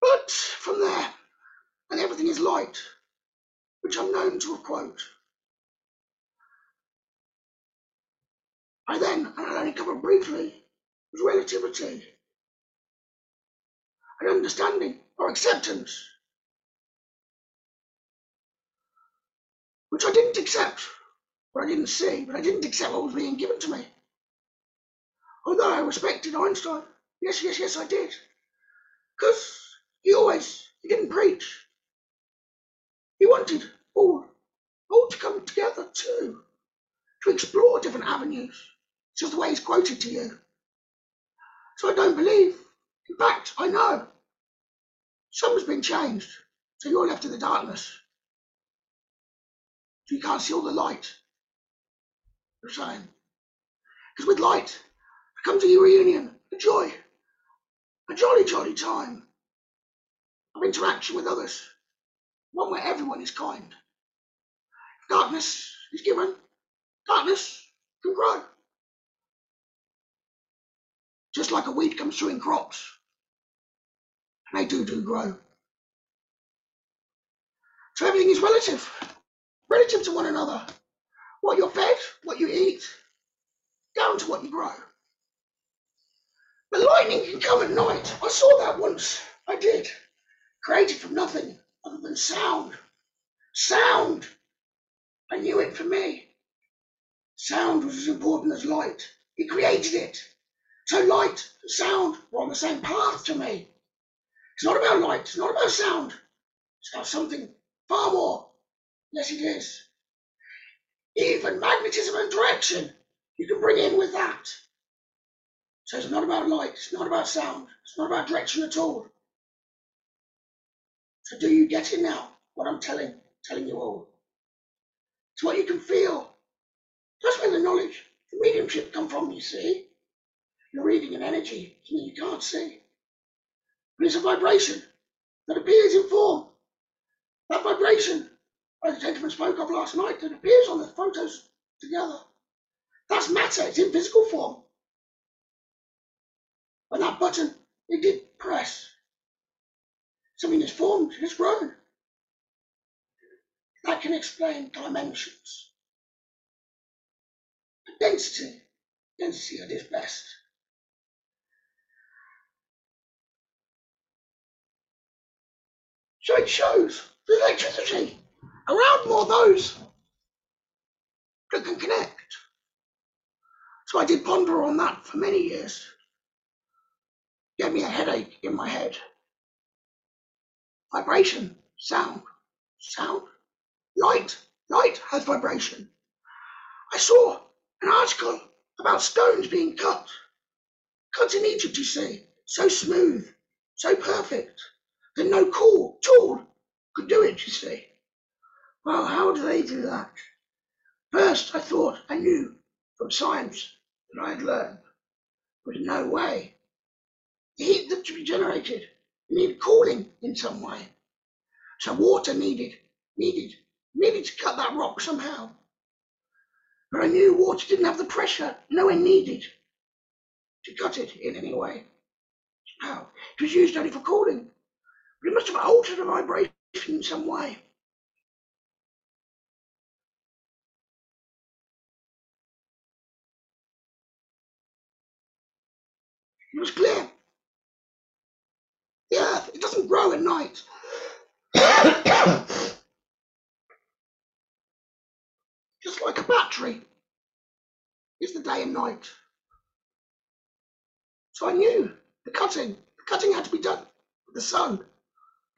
But from there, and everything is light, which I'm known to quote. I then, and I only cover briefly, was relativity, and understanding or acceptance, which I didn't accept, what I didn't see, but I didn't accept what was being given to me. Although I respected Einstein, yes, yes, yes, I did, because he always he didn't preach. He wanted all, all to come together too, to explore different avenues. It's just the way he's quoted to you. So I don't believe. In fact, I know. Something's been changed. So you're left in the darkness. So you can't see all the light. You're saying. Because with light comes a reunion, a joy, a jolly, jolly time of interaction with others. One where everyone is kind. If darkness is given, darkness can grow. just like a weed comes through in crops. And they do do grow. So everything is relative, relative to one another. What you're fed, what you eat, down to what you grow. The lightning can come at night. I saw that once. I did. Created from nothing other than sound. Sound! I knew it for me. Sound was as important as light. He created it. So light and sound were on the same path to me. It's not about light, it's not about sound. It's about something far more. Yes, it is. Even magnetism and direction you can bring in with that. So it's not about light, it's not about sound, it's not about direction at all. So do you get it now? What I'm telling, telling you all. It's what you can feel. That's where the knowledge, the mediumship come from, you see. You're reading an energy, something you can't see. But it's a vibration that appears in form. That vibration, the gentleman spoke of last night, that appears on the photos together. That's matter, it's in physical form. When that button, it did press. Something is formed, it's grown. That can explain dimensions. Density, density at its best. So it shows the electricity around more those that can connect. So I did ponder on that for many years. Gave me a headache in my head. Vibration, sound, sound, light, light has vibration. I saw an article about stones being cut. Cut in Egypt, you see, so smooth, so perfect, that no cool tool could do it, you see. Well, how do they do that? First, I thought I knew from science that I had learned, but no way. The heat that to be generated needed cooling in some way. So water needed, needed, needed to cut that rock somehow. But I knew water didn't have the pressure nowhere needed to cut it in any way. Somehow. It was used only for cooling. But it must have altered the vibration in some way. It was clear. The earth, it doesn't grow at night. Just like a battery. It's the day and night. So I knew the cutting, the cutting had to be done with the sun.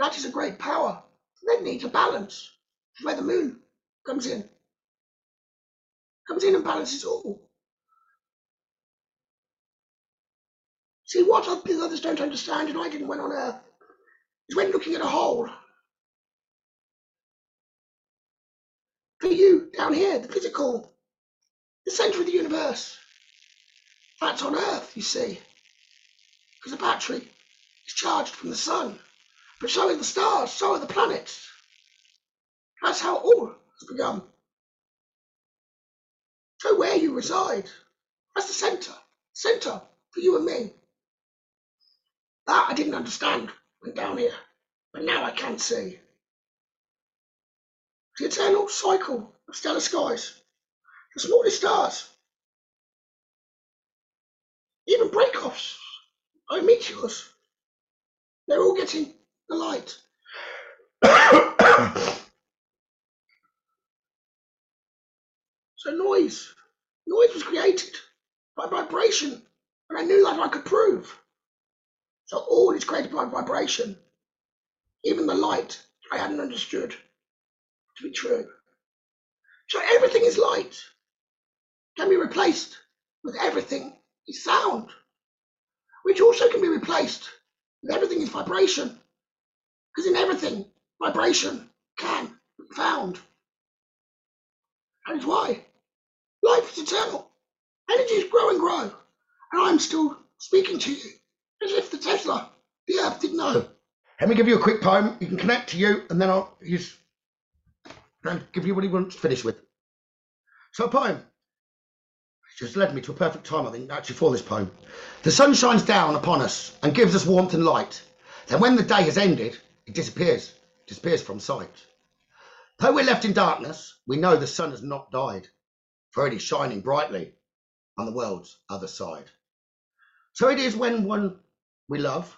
That is a great power. That needs a balance. Where the moon comes in. Comes in and balances all. See, what the others don't understand, and I didn't when on Earth, is when looking at a hole. For you, down here, the physical, the centre of the universe, that's on Earth, you see. Because the battery is charged from the sun. But so are the stars, so are the planets. That's how all has begun. So where you reside, that's the centre, centre for you and me. I didn't understand. When down here, but now I can see. The eternal cycle of stellar skies, the smallest stars, even breakoffs, like meteors, they're all getting the light. so noise, noise was created by vibration, and I knew that I could prove. So all is created by vibration. Even the light I hadn't understood to be true. So everything is light. Can be replaced with everything is sound, which also can be replaced with everything is vibration. Because in everything, vibration can be found. That is why life is eternal. Energies grow and grow. And I'm still speaking to you as if the Tesla, the Earth didn't know. Let me give you a quick poem. You can connect to you, and then I'll use give you what he wants to finish with. So, a poem. It just led me to a perfect time, I think, actually, for this poem. The sun shines down upon us and gives us warmth and light. Then, when the day has ended, it disappears, disappears from sight. Though we're left in darkness, we know the sun has not died, for it is shining brightly on the world's other side. So it is when one we love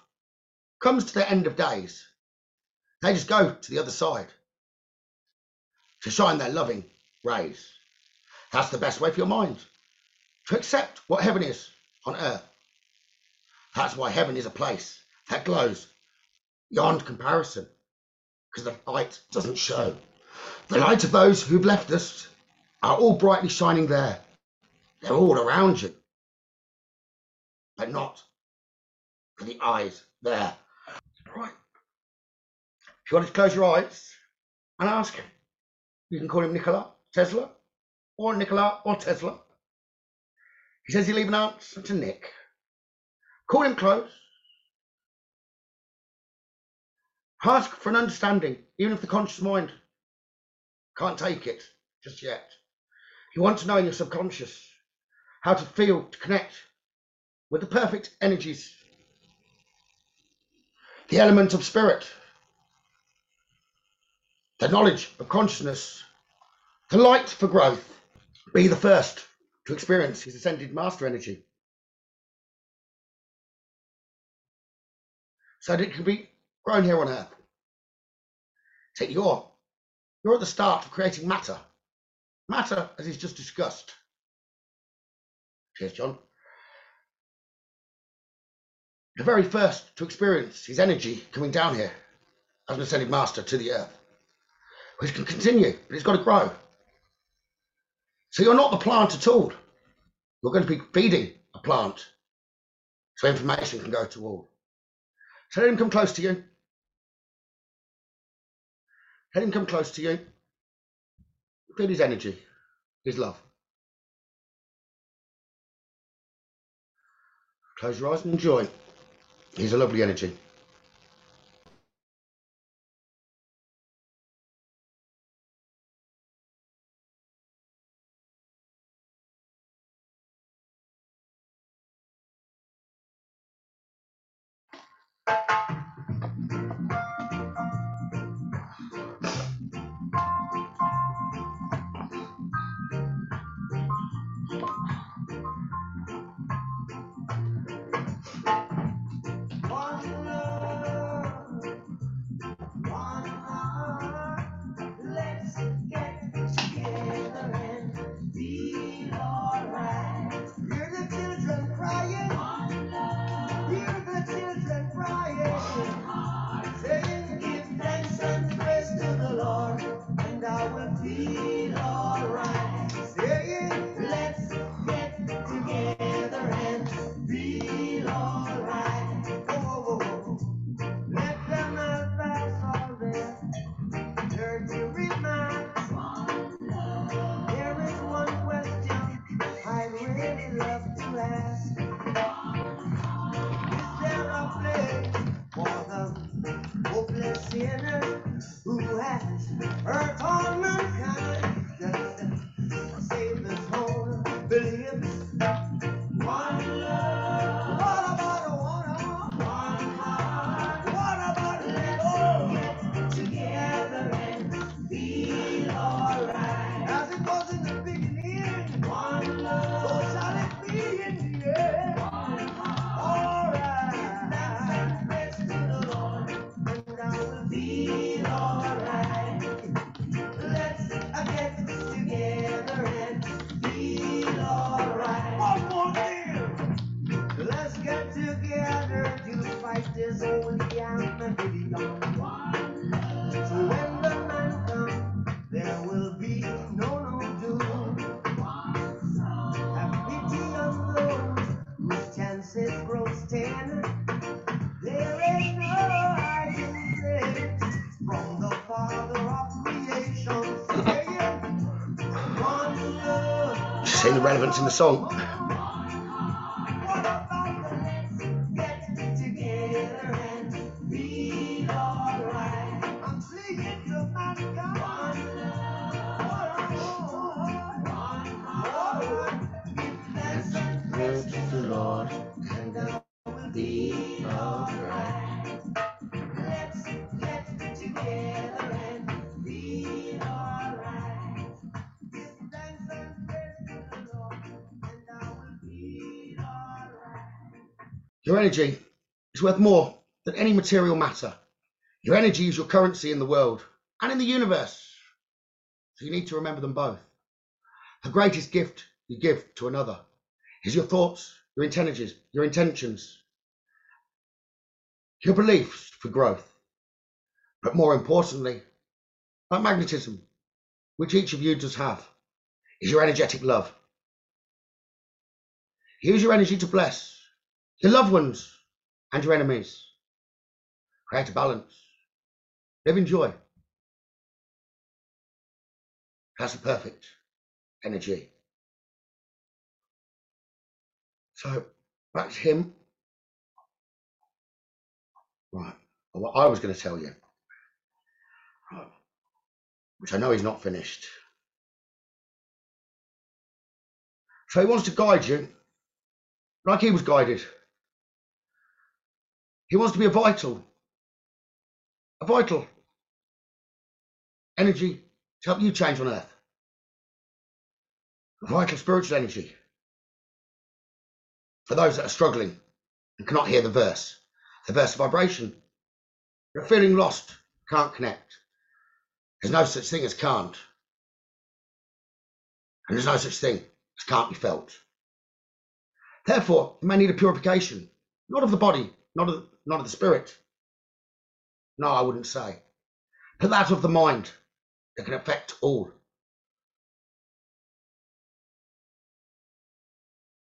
comes to the end of days, they just go to the other side to shine their loving rays. That's the best way for your mind to accept what heaven is on earth. That's why heaven is a place that glows beyond comparison, because the light doesn't show. The light of those who've left us are all brightly shining there. They're all around you, but not the eyes there. Right. If you want to close your eyes and ask him, you can call him Nikola Tesla or Nikola or Tesla. He says he'll leave an answer to Nick. Call him close. Ask for an understanding, even if the conscious mind can't take it just yet. You want to know in your subconscious how to feel, to connect with the perfect energies, the element of spirit, the knowledge of consciousness, the light for growth. Be the first to experience his ascended master energy. So that it can be grown here on earth. Take your, you're at the start of creating matter. Matter, as he's just discussed. Cheers, John. The very first to experience his energy coming down here as an ascended master to the earth. Which can continue, but it's got to grow. So you're not the plant at all. You're going to be feeding a plant so information can go to all. So let him come close to you. Let him come close to you. Feel his energy, his love. Close your eyes and enjoy. He's a lovely energy. In the song. Energy is worth more than any material matter. Your energy is your currency in the world and in the universe. So you need to remember them both. The greatest gift you give to another is your thoughts, your intelligence, your intentions, your beliefs for growth. But more importantly, that magnetism, which each of you does have, is your energetic love. Use your energy to bless your loved ones and your enemies. Create a balance. Live in joy. That's the perfect energy. So back to him. Right. What I was going to tell you, which I know he's not finished. So he wants to guide you like he was guided. He wants to be a vital, a vital energy to help you change on earth. A vital spiritual energy for those that are struggling and cannot hear the verse, the verse vibration. You're feeling lost, can't connect. There's no such thing as can't. And there's no such thing as can't be felt. Therefore, you may need a purification, not of the body, not of, not of the spirit. No, I wouldn't say. But that of the mind that can affect all.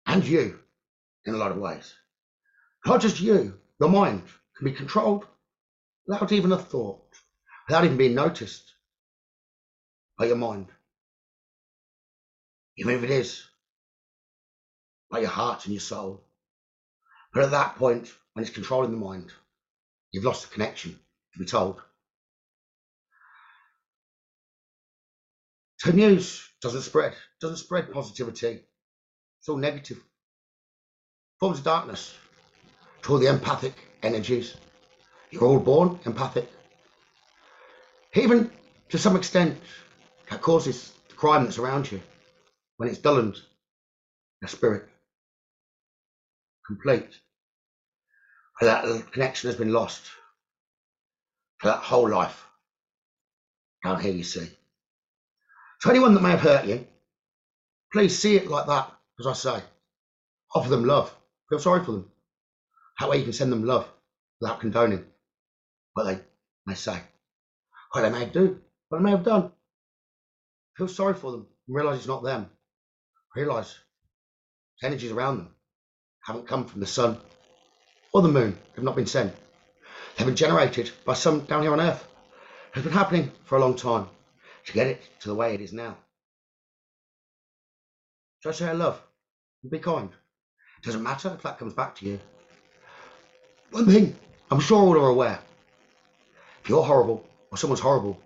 And you, in a lot of ways. Not just you, your mind can be controlled without even a thought, without even being noticed by your mind. Even if it is by your heart and your soul. But at that point, when it's controlling the mind, you've lost the connection, to be told. So news doesn't spread, doesn't spread positivity. It's all negative. Forms of darkness to all the empathic energies. You're all born empathic. Even to some extent, that causes the crime that's around you when it's dulled your spirit complete. That connection has been lost for that whole life. Down here, you see. So, anyone that may have hurt you, please see it like that, as I say. Offer them love. Feel sorry for them. That way, you can send them love without condoning what they may say, what they may do, what they may have done. Feel sorry for them and realize it's not them. Realize the energies around them haven't come from the sun or the moon. They've not been sent. They've been generated by some down here on Earth. It's been happening for a long time to get it to the way it is now. So I say love and be kind. It doesn't matter if that comes back to you. One thing, I'm sure all are aware. If you're horrible or someone's horrible,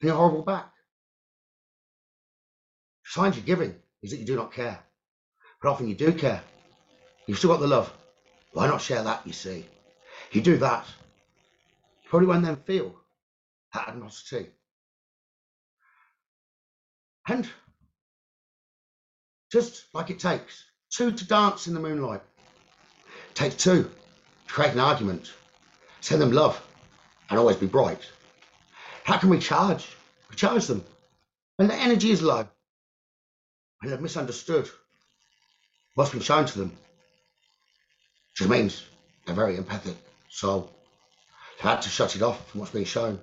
then you're horrible back. Signs you're giving is that you do not care. But often you do care. You've still got the love. Why not share that, you see? You do that, you probably won't then feel that animosity. And just like it takes two to dance in the moonlight, it takes two to create an argument, send them love, and always be bright. How can we charge? We charge them when the energy is low, when they're misunderstood what's been shown to them, which means they're very empathic. So they've had to shut it off from what's being shown.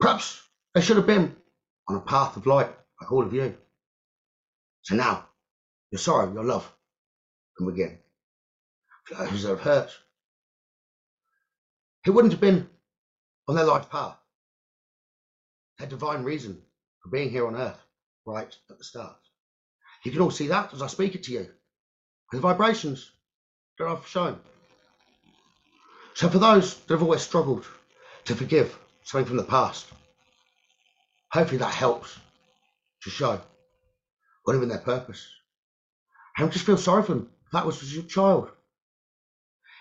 Perhaps they should have been on a path of light like all of you. So now your sorrow, your love can begin. For those that have hurt, it wouldn't have been on their life path. Their divine reason for being here on earth right at the start. You can all see that as I speak it to you. The vibrations that I've shown. So for those that have always struggled to forgive something from the past, hopefully that helps to show what been their purpose. And just feel sorry for them. If that was your child.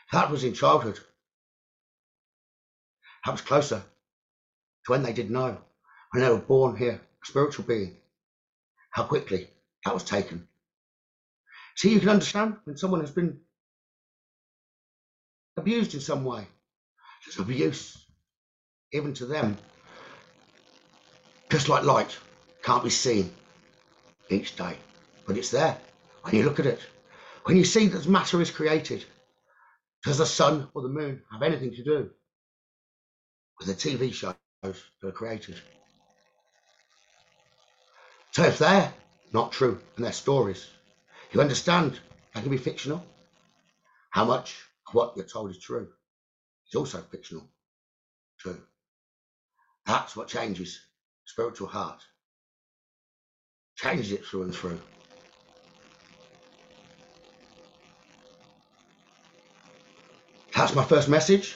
If that was in childhood. That was closer to when they did know. When they were born here, a spiritual being. How quickly that was taken. See, you can understand when someone has been abused in some way. There's abuse, even to them. Just like light can't be seen each day, but it's there when you look at it. When you see that matter is created, does the sun or the moon have anything to do with the TV shows that are created? So if they're not true and they're stories, you understand they can be fictional. How much what you're told is true is also fictional. True. That's what changes spiritual heart. Changes it through and through. That's my first message.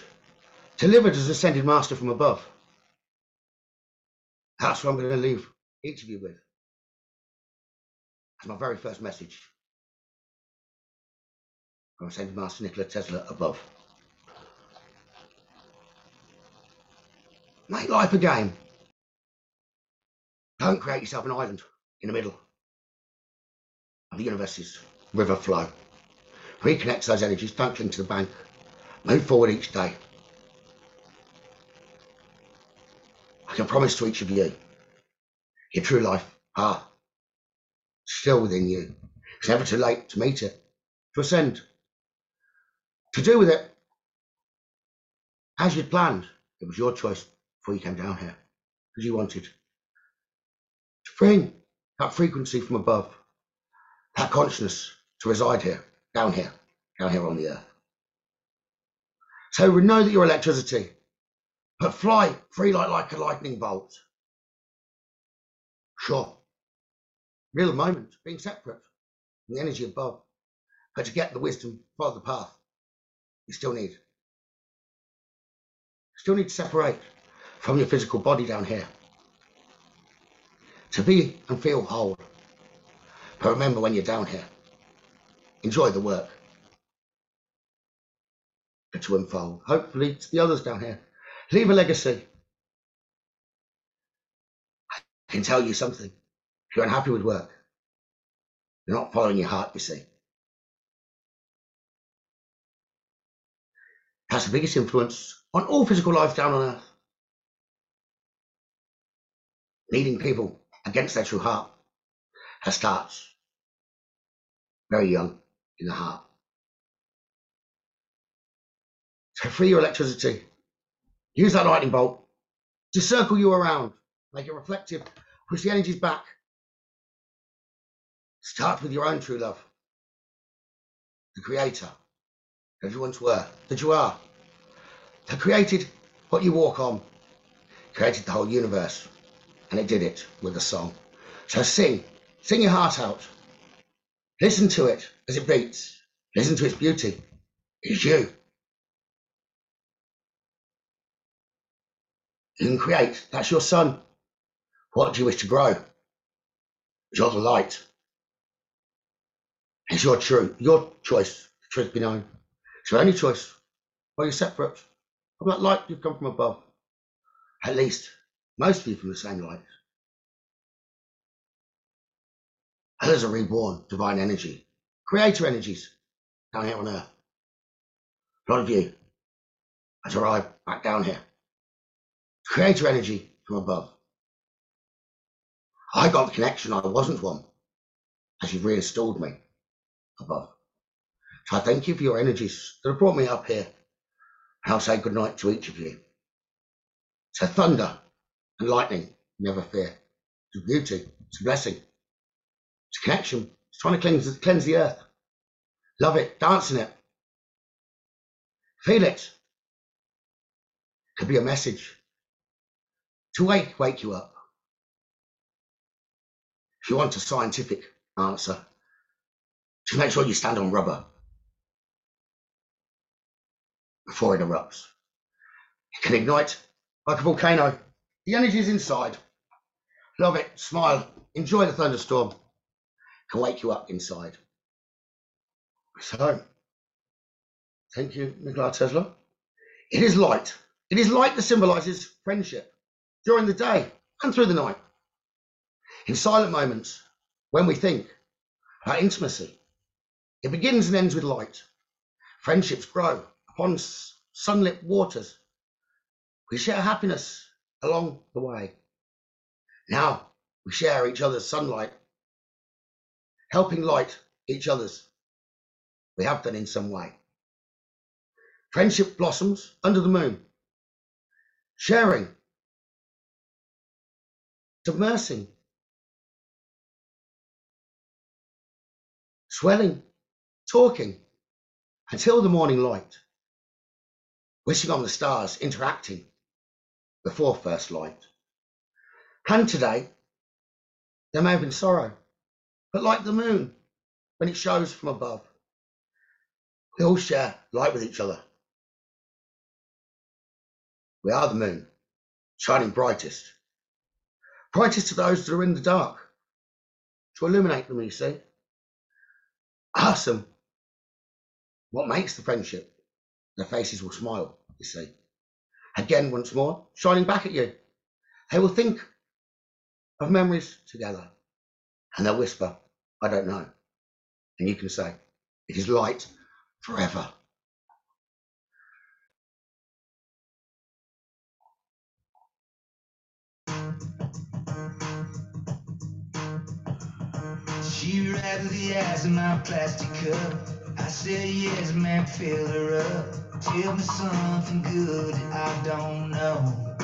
Delivered as ascended master from above. That's what I'm going to leave each of you with. That's my very first message from ascended master Nikola Tesla above. Make life a game. Don't create yourself an island in the middle of the universe's river flow. Reconnect those energies. Don't cling to the bank. Move forward each day. I can promise to each of you, your true life ah, still within you. It's never too late to meet it, to ascend, to do with it as you'd planned. It was your choice before you came down here, because you wanted to bring that frequency from above, that consciousness to reside here, down here, down here on the earth. So we know that you're electricity, but fly free like, like a lightning bolt. Sure. Real moment, being separate from the energy above. But to get the wisdom, follow the path, you still need. Still need to separate from your physical body down here. To be and feel whole. But remember when you're down here, enjoy the work to unfold. Hopefully, to the others down here, leave a legacy. I can tell you something. If you're unhappy with work, you're not following your heart, you see. Has the biggest influence on all physical life down on earth. Leading people against their true heart has starts very young in the heart. So free your electricity. Use that lightning bolt to circle you around, make it reflective, push the energies back. Start with your own true love, the creator once were, that you are, that created what you walk on, created the whole universe, and it did it with a song. So sing, sing your heart out. Listen to it as it beats. Listen to its beauty. It's you. You can create. That's your sun. What do you wish to grow? You're the light. It's your truth, your choice. Truth be known. Your only choice. Well, you're separate. From that light, you've come from above. At least, most of you from the same light. Others are reborn, divine energy, creator energies down here on earth. A lot of you has arrived back down here. Creator energy from above. I got the connection, I wasn't one, as you've reinstalled me above. So I thank you for your energies that have brought me up here. I'll say good night to each of you. So thunder and lightning, never fear. A beauty, it's a blessing, it's a connection. It's trying to cleanse, cleanse the earth. Love it, dance in it. Feel it. Could be a message to wake, wake you up. If you want a scientific answer, just make sure you stand on rubber before it erupts. It can ignite like a volcano. The energy is inside. Love it, smile, enjoy the thunderstorm. Can wake you up inside. So, thank you, Nikola Tesla. It is light. It is light that symbolizes friendship during the day and through the night. In silent moments, when we think about intimacy, It begins and ends with light. Friendships grow upon sunlit waters. We share happiness along the way. Now we share each other's sunlight, helping light each other's. We have done in some way. Friendship blossoms under the moon, sharing, submersing, swelling, talking until the morning light, wishing on the stars, interacting before first light. And today, there may have been sorrow, but like the moon, when it shows from above, we all share light with each other. We are the moon, shining brightest. Brightest to those that are in the dark, to illuminate them, you see. Them what makes the friendship. Their faces will smile, you see. Again, once more, shining back at you. They will think of memories together and they'll whisper, I don't know. And you can say, it is light forever. She rattled the ice in my plastic cup. I said, yes, man, fill her up. Tell me something good I don't know.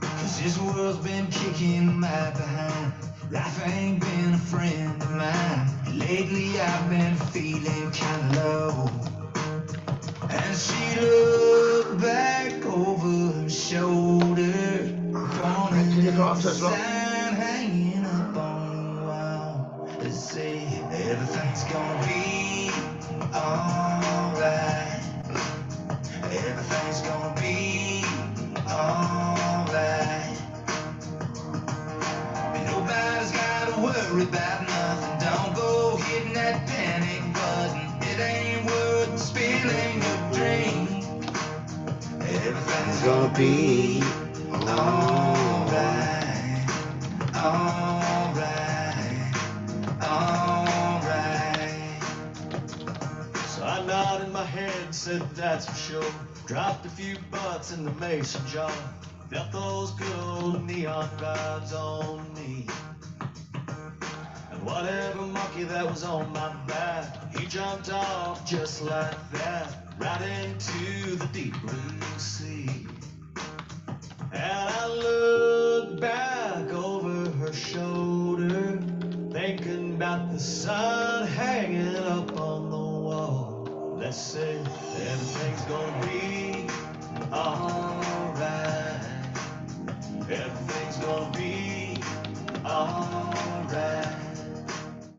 Cause this world's been kicking my behind. Life ain't been a friend of mine. Lately I've been feeling kinda low. And she looked back over her shoulder. Right, can you go up to us, Rob? Sign hanging up on the wall. That say everything's gonna be alright. Gonna be alright. Alright. Alright. So I nodded my head, said that's for sure. Dropped a few butts in the mason jar. Felt those good neon vibes on me. And whatever monkey that was on my back, he jumped off just like that, right into the deep blue sea. And I looked back over her shoulder, thinking about the sun hanging up on the wall. Let's say everything's gonna be alright. Everything's gonna be alright.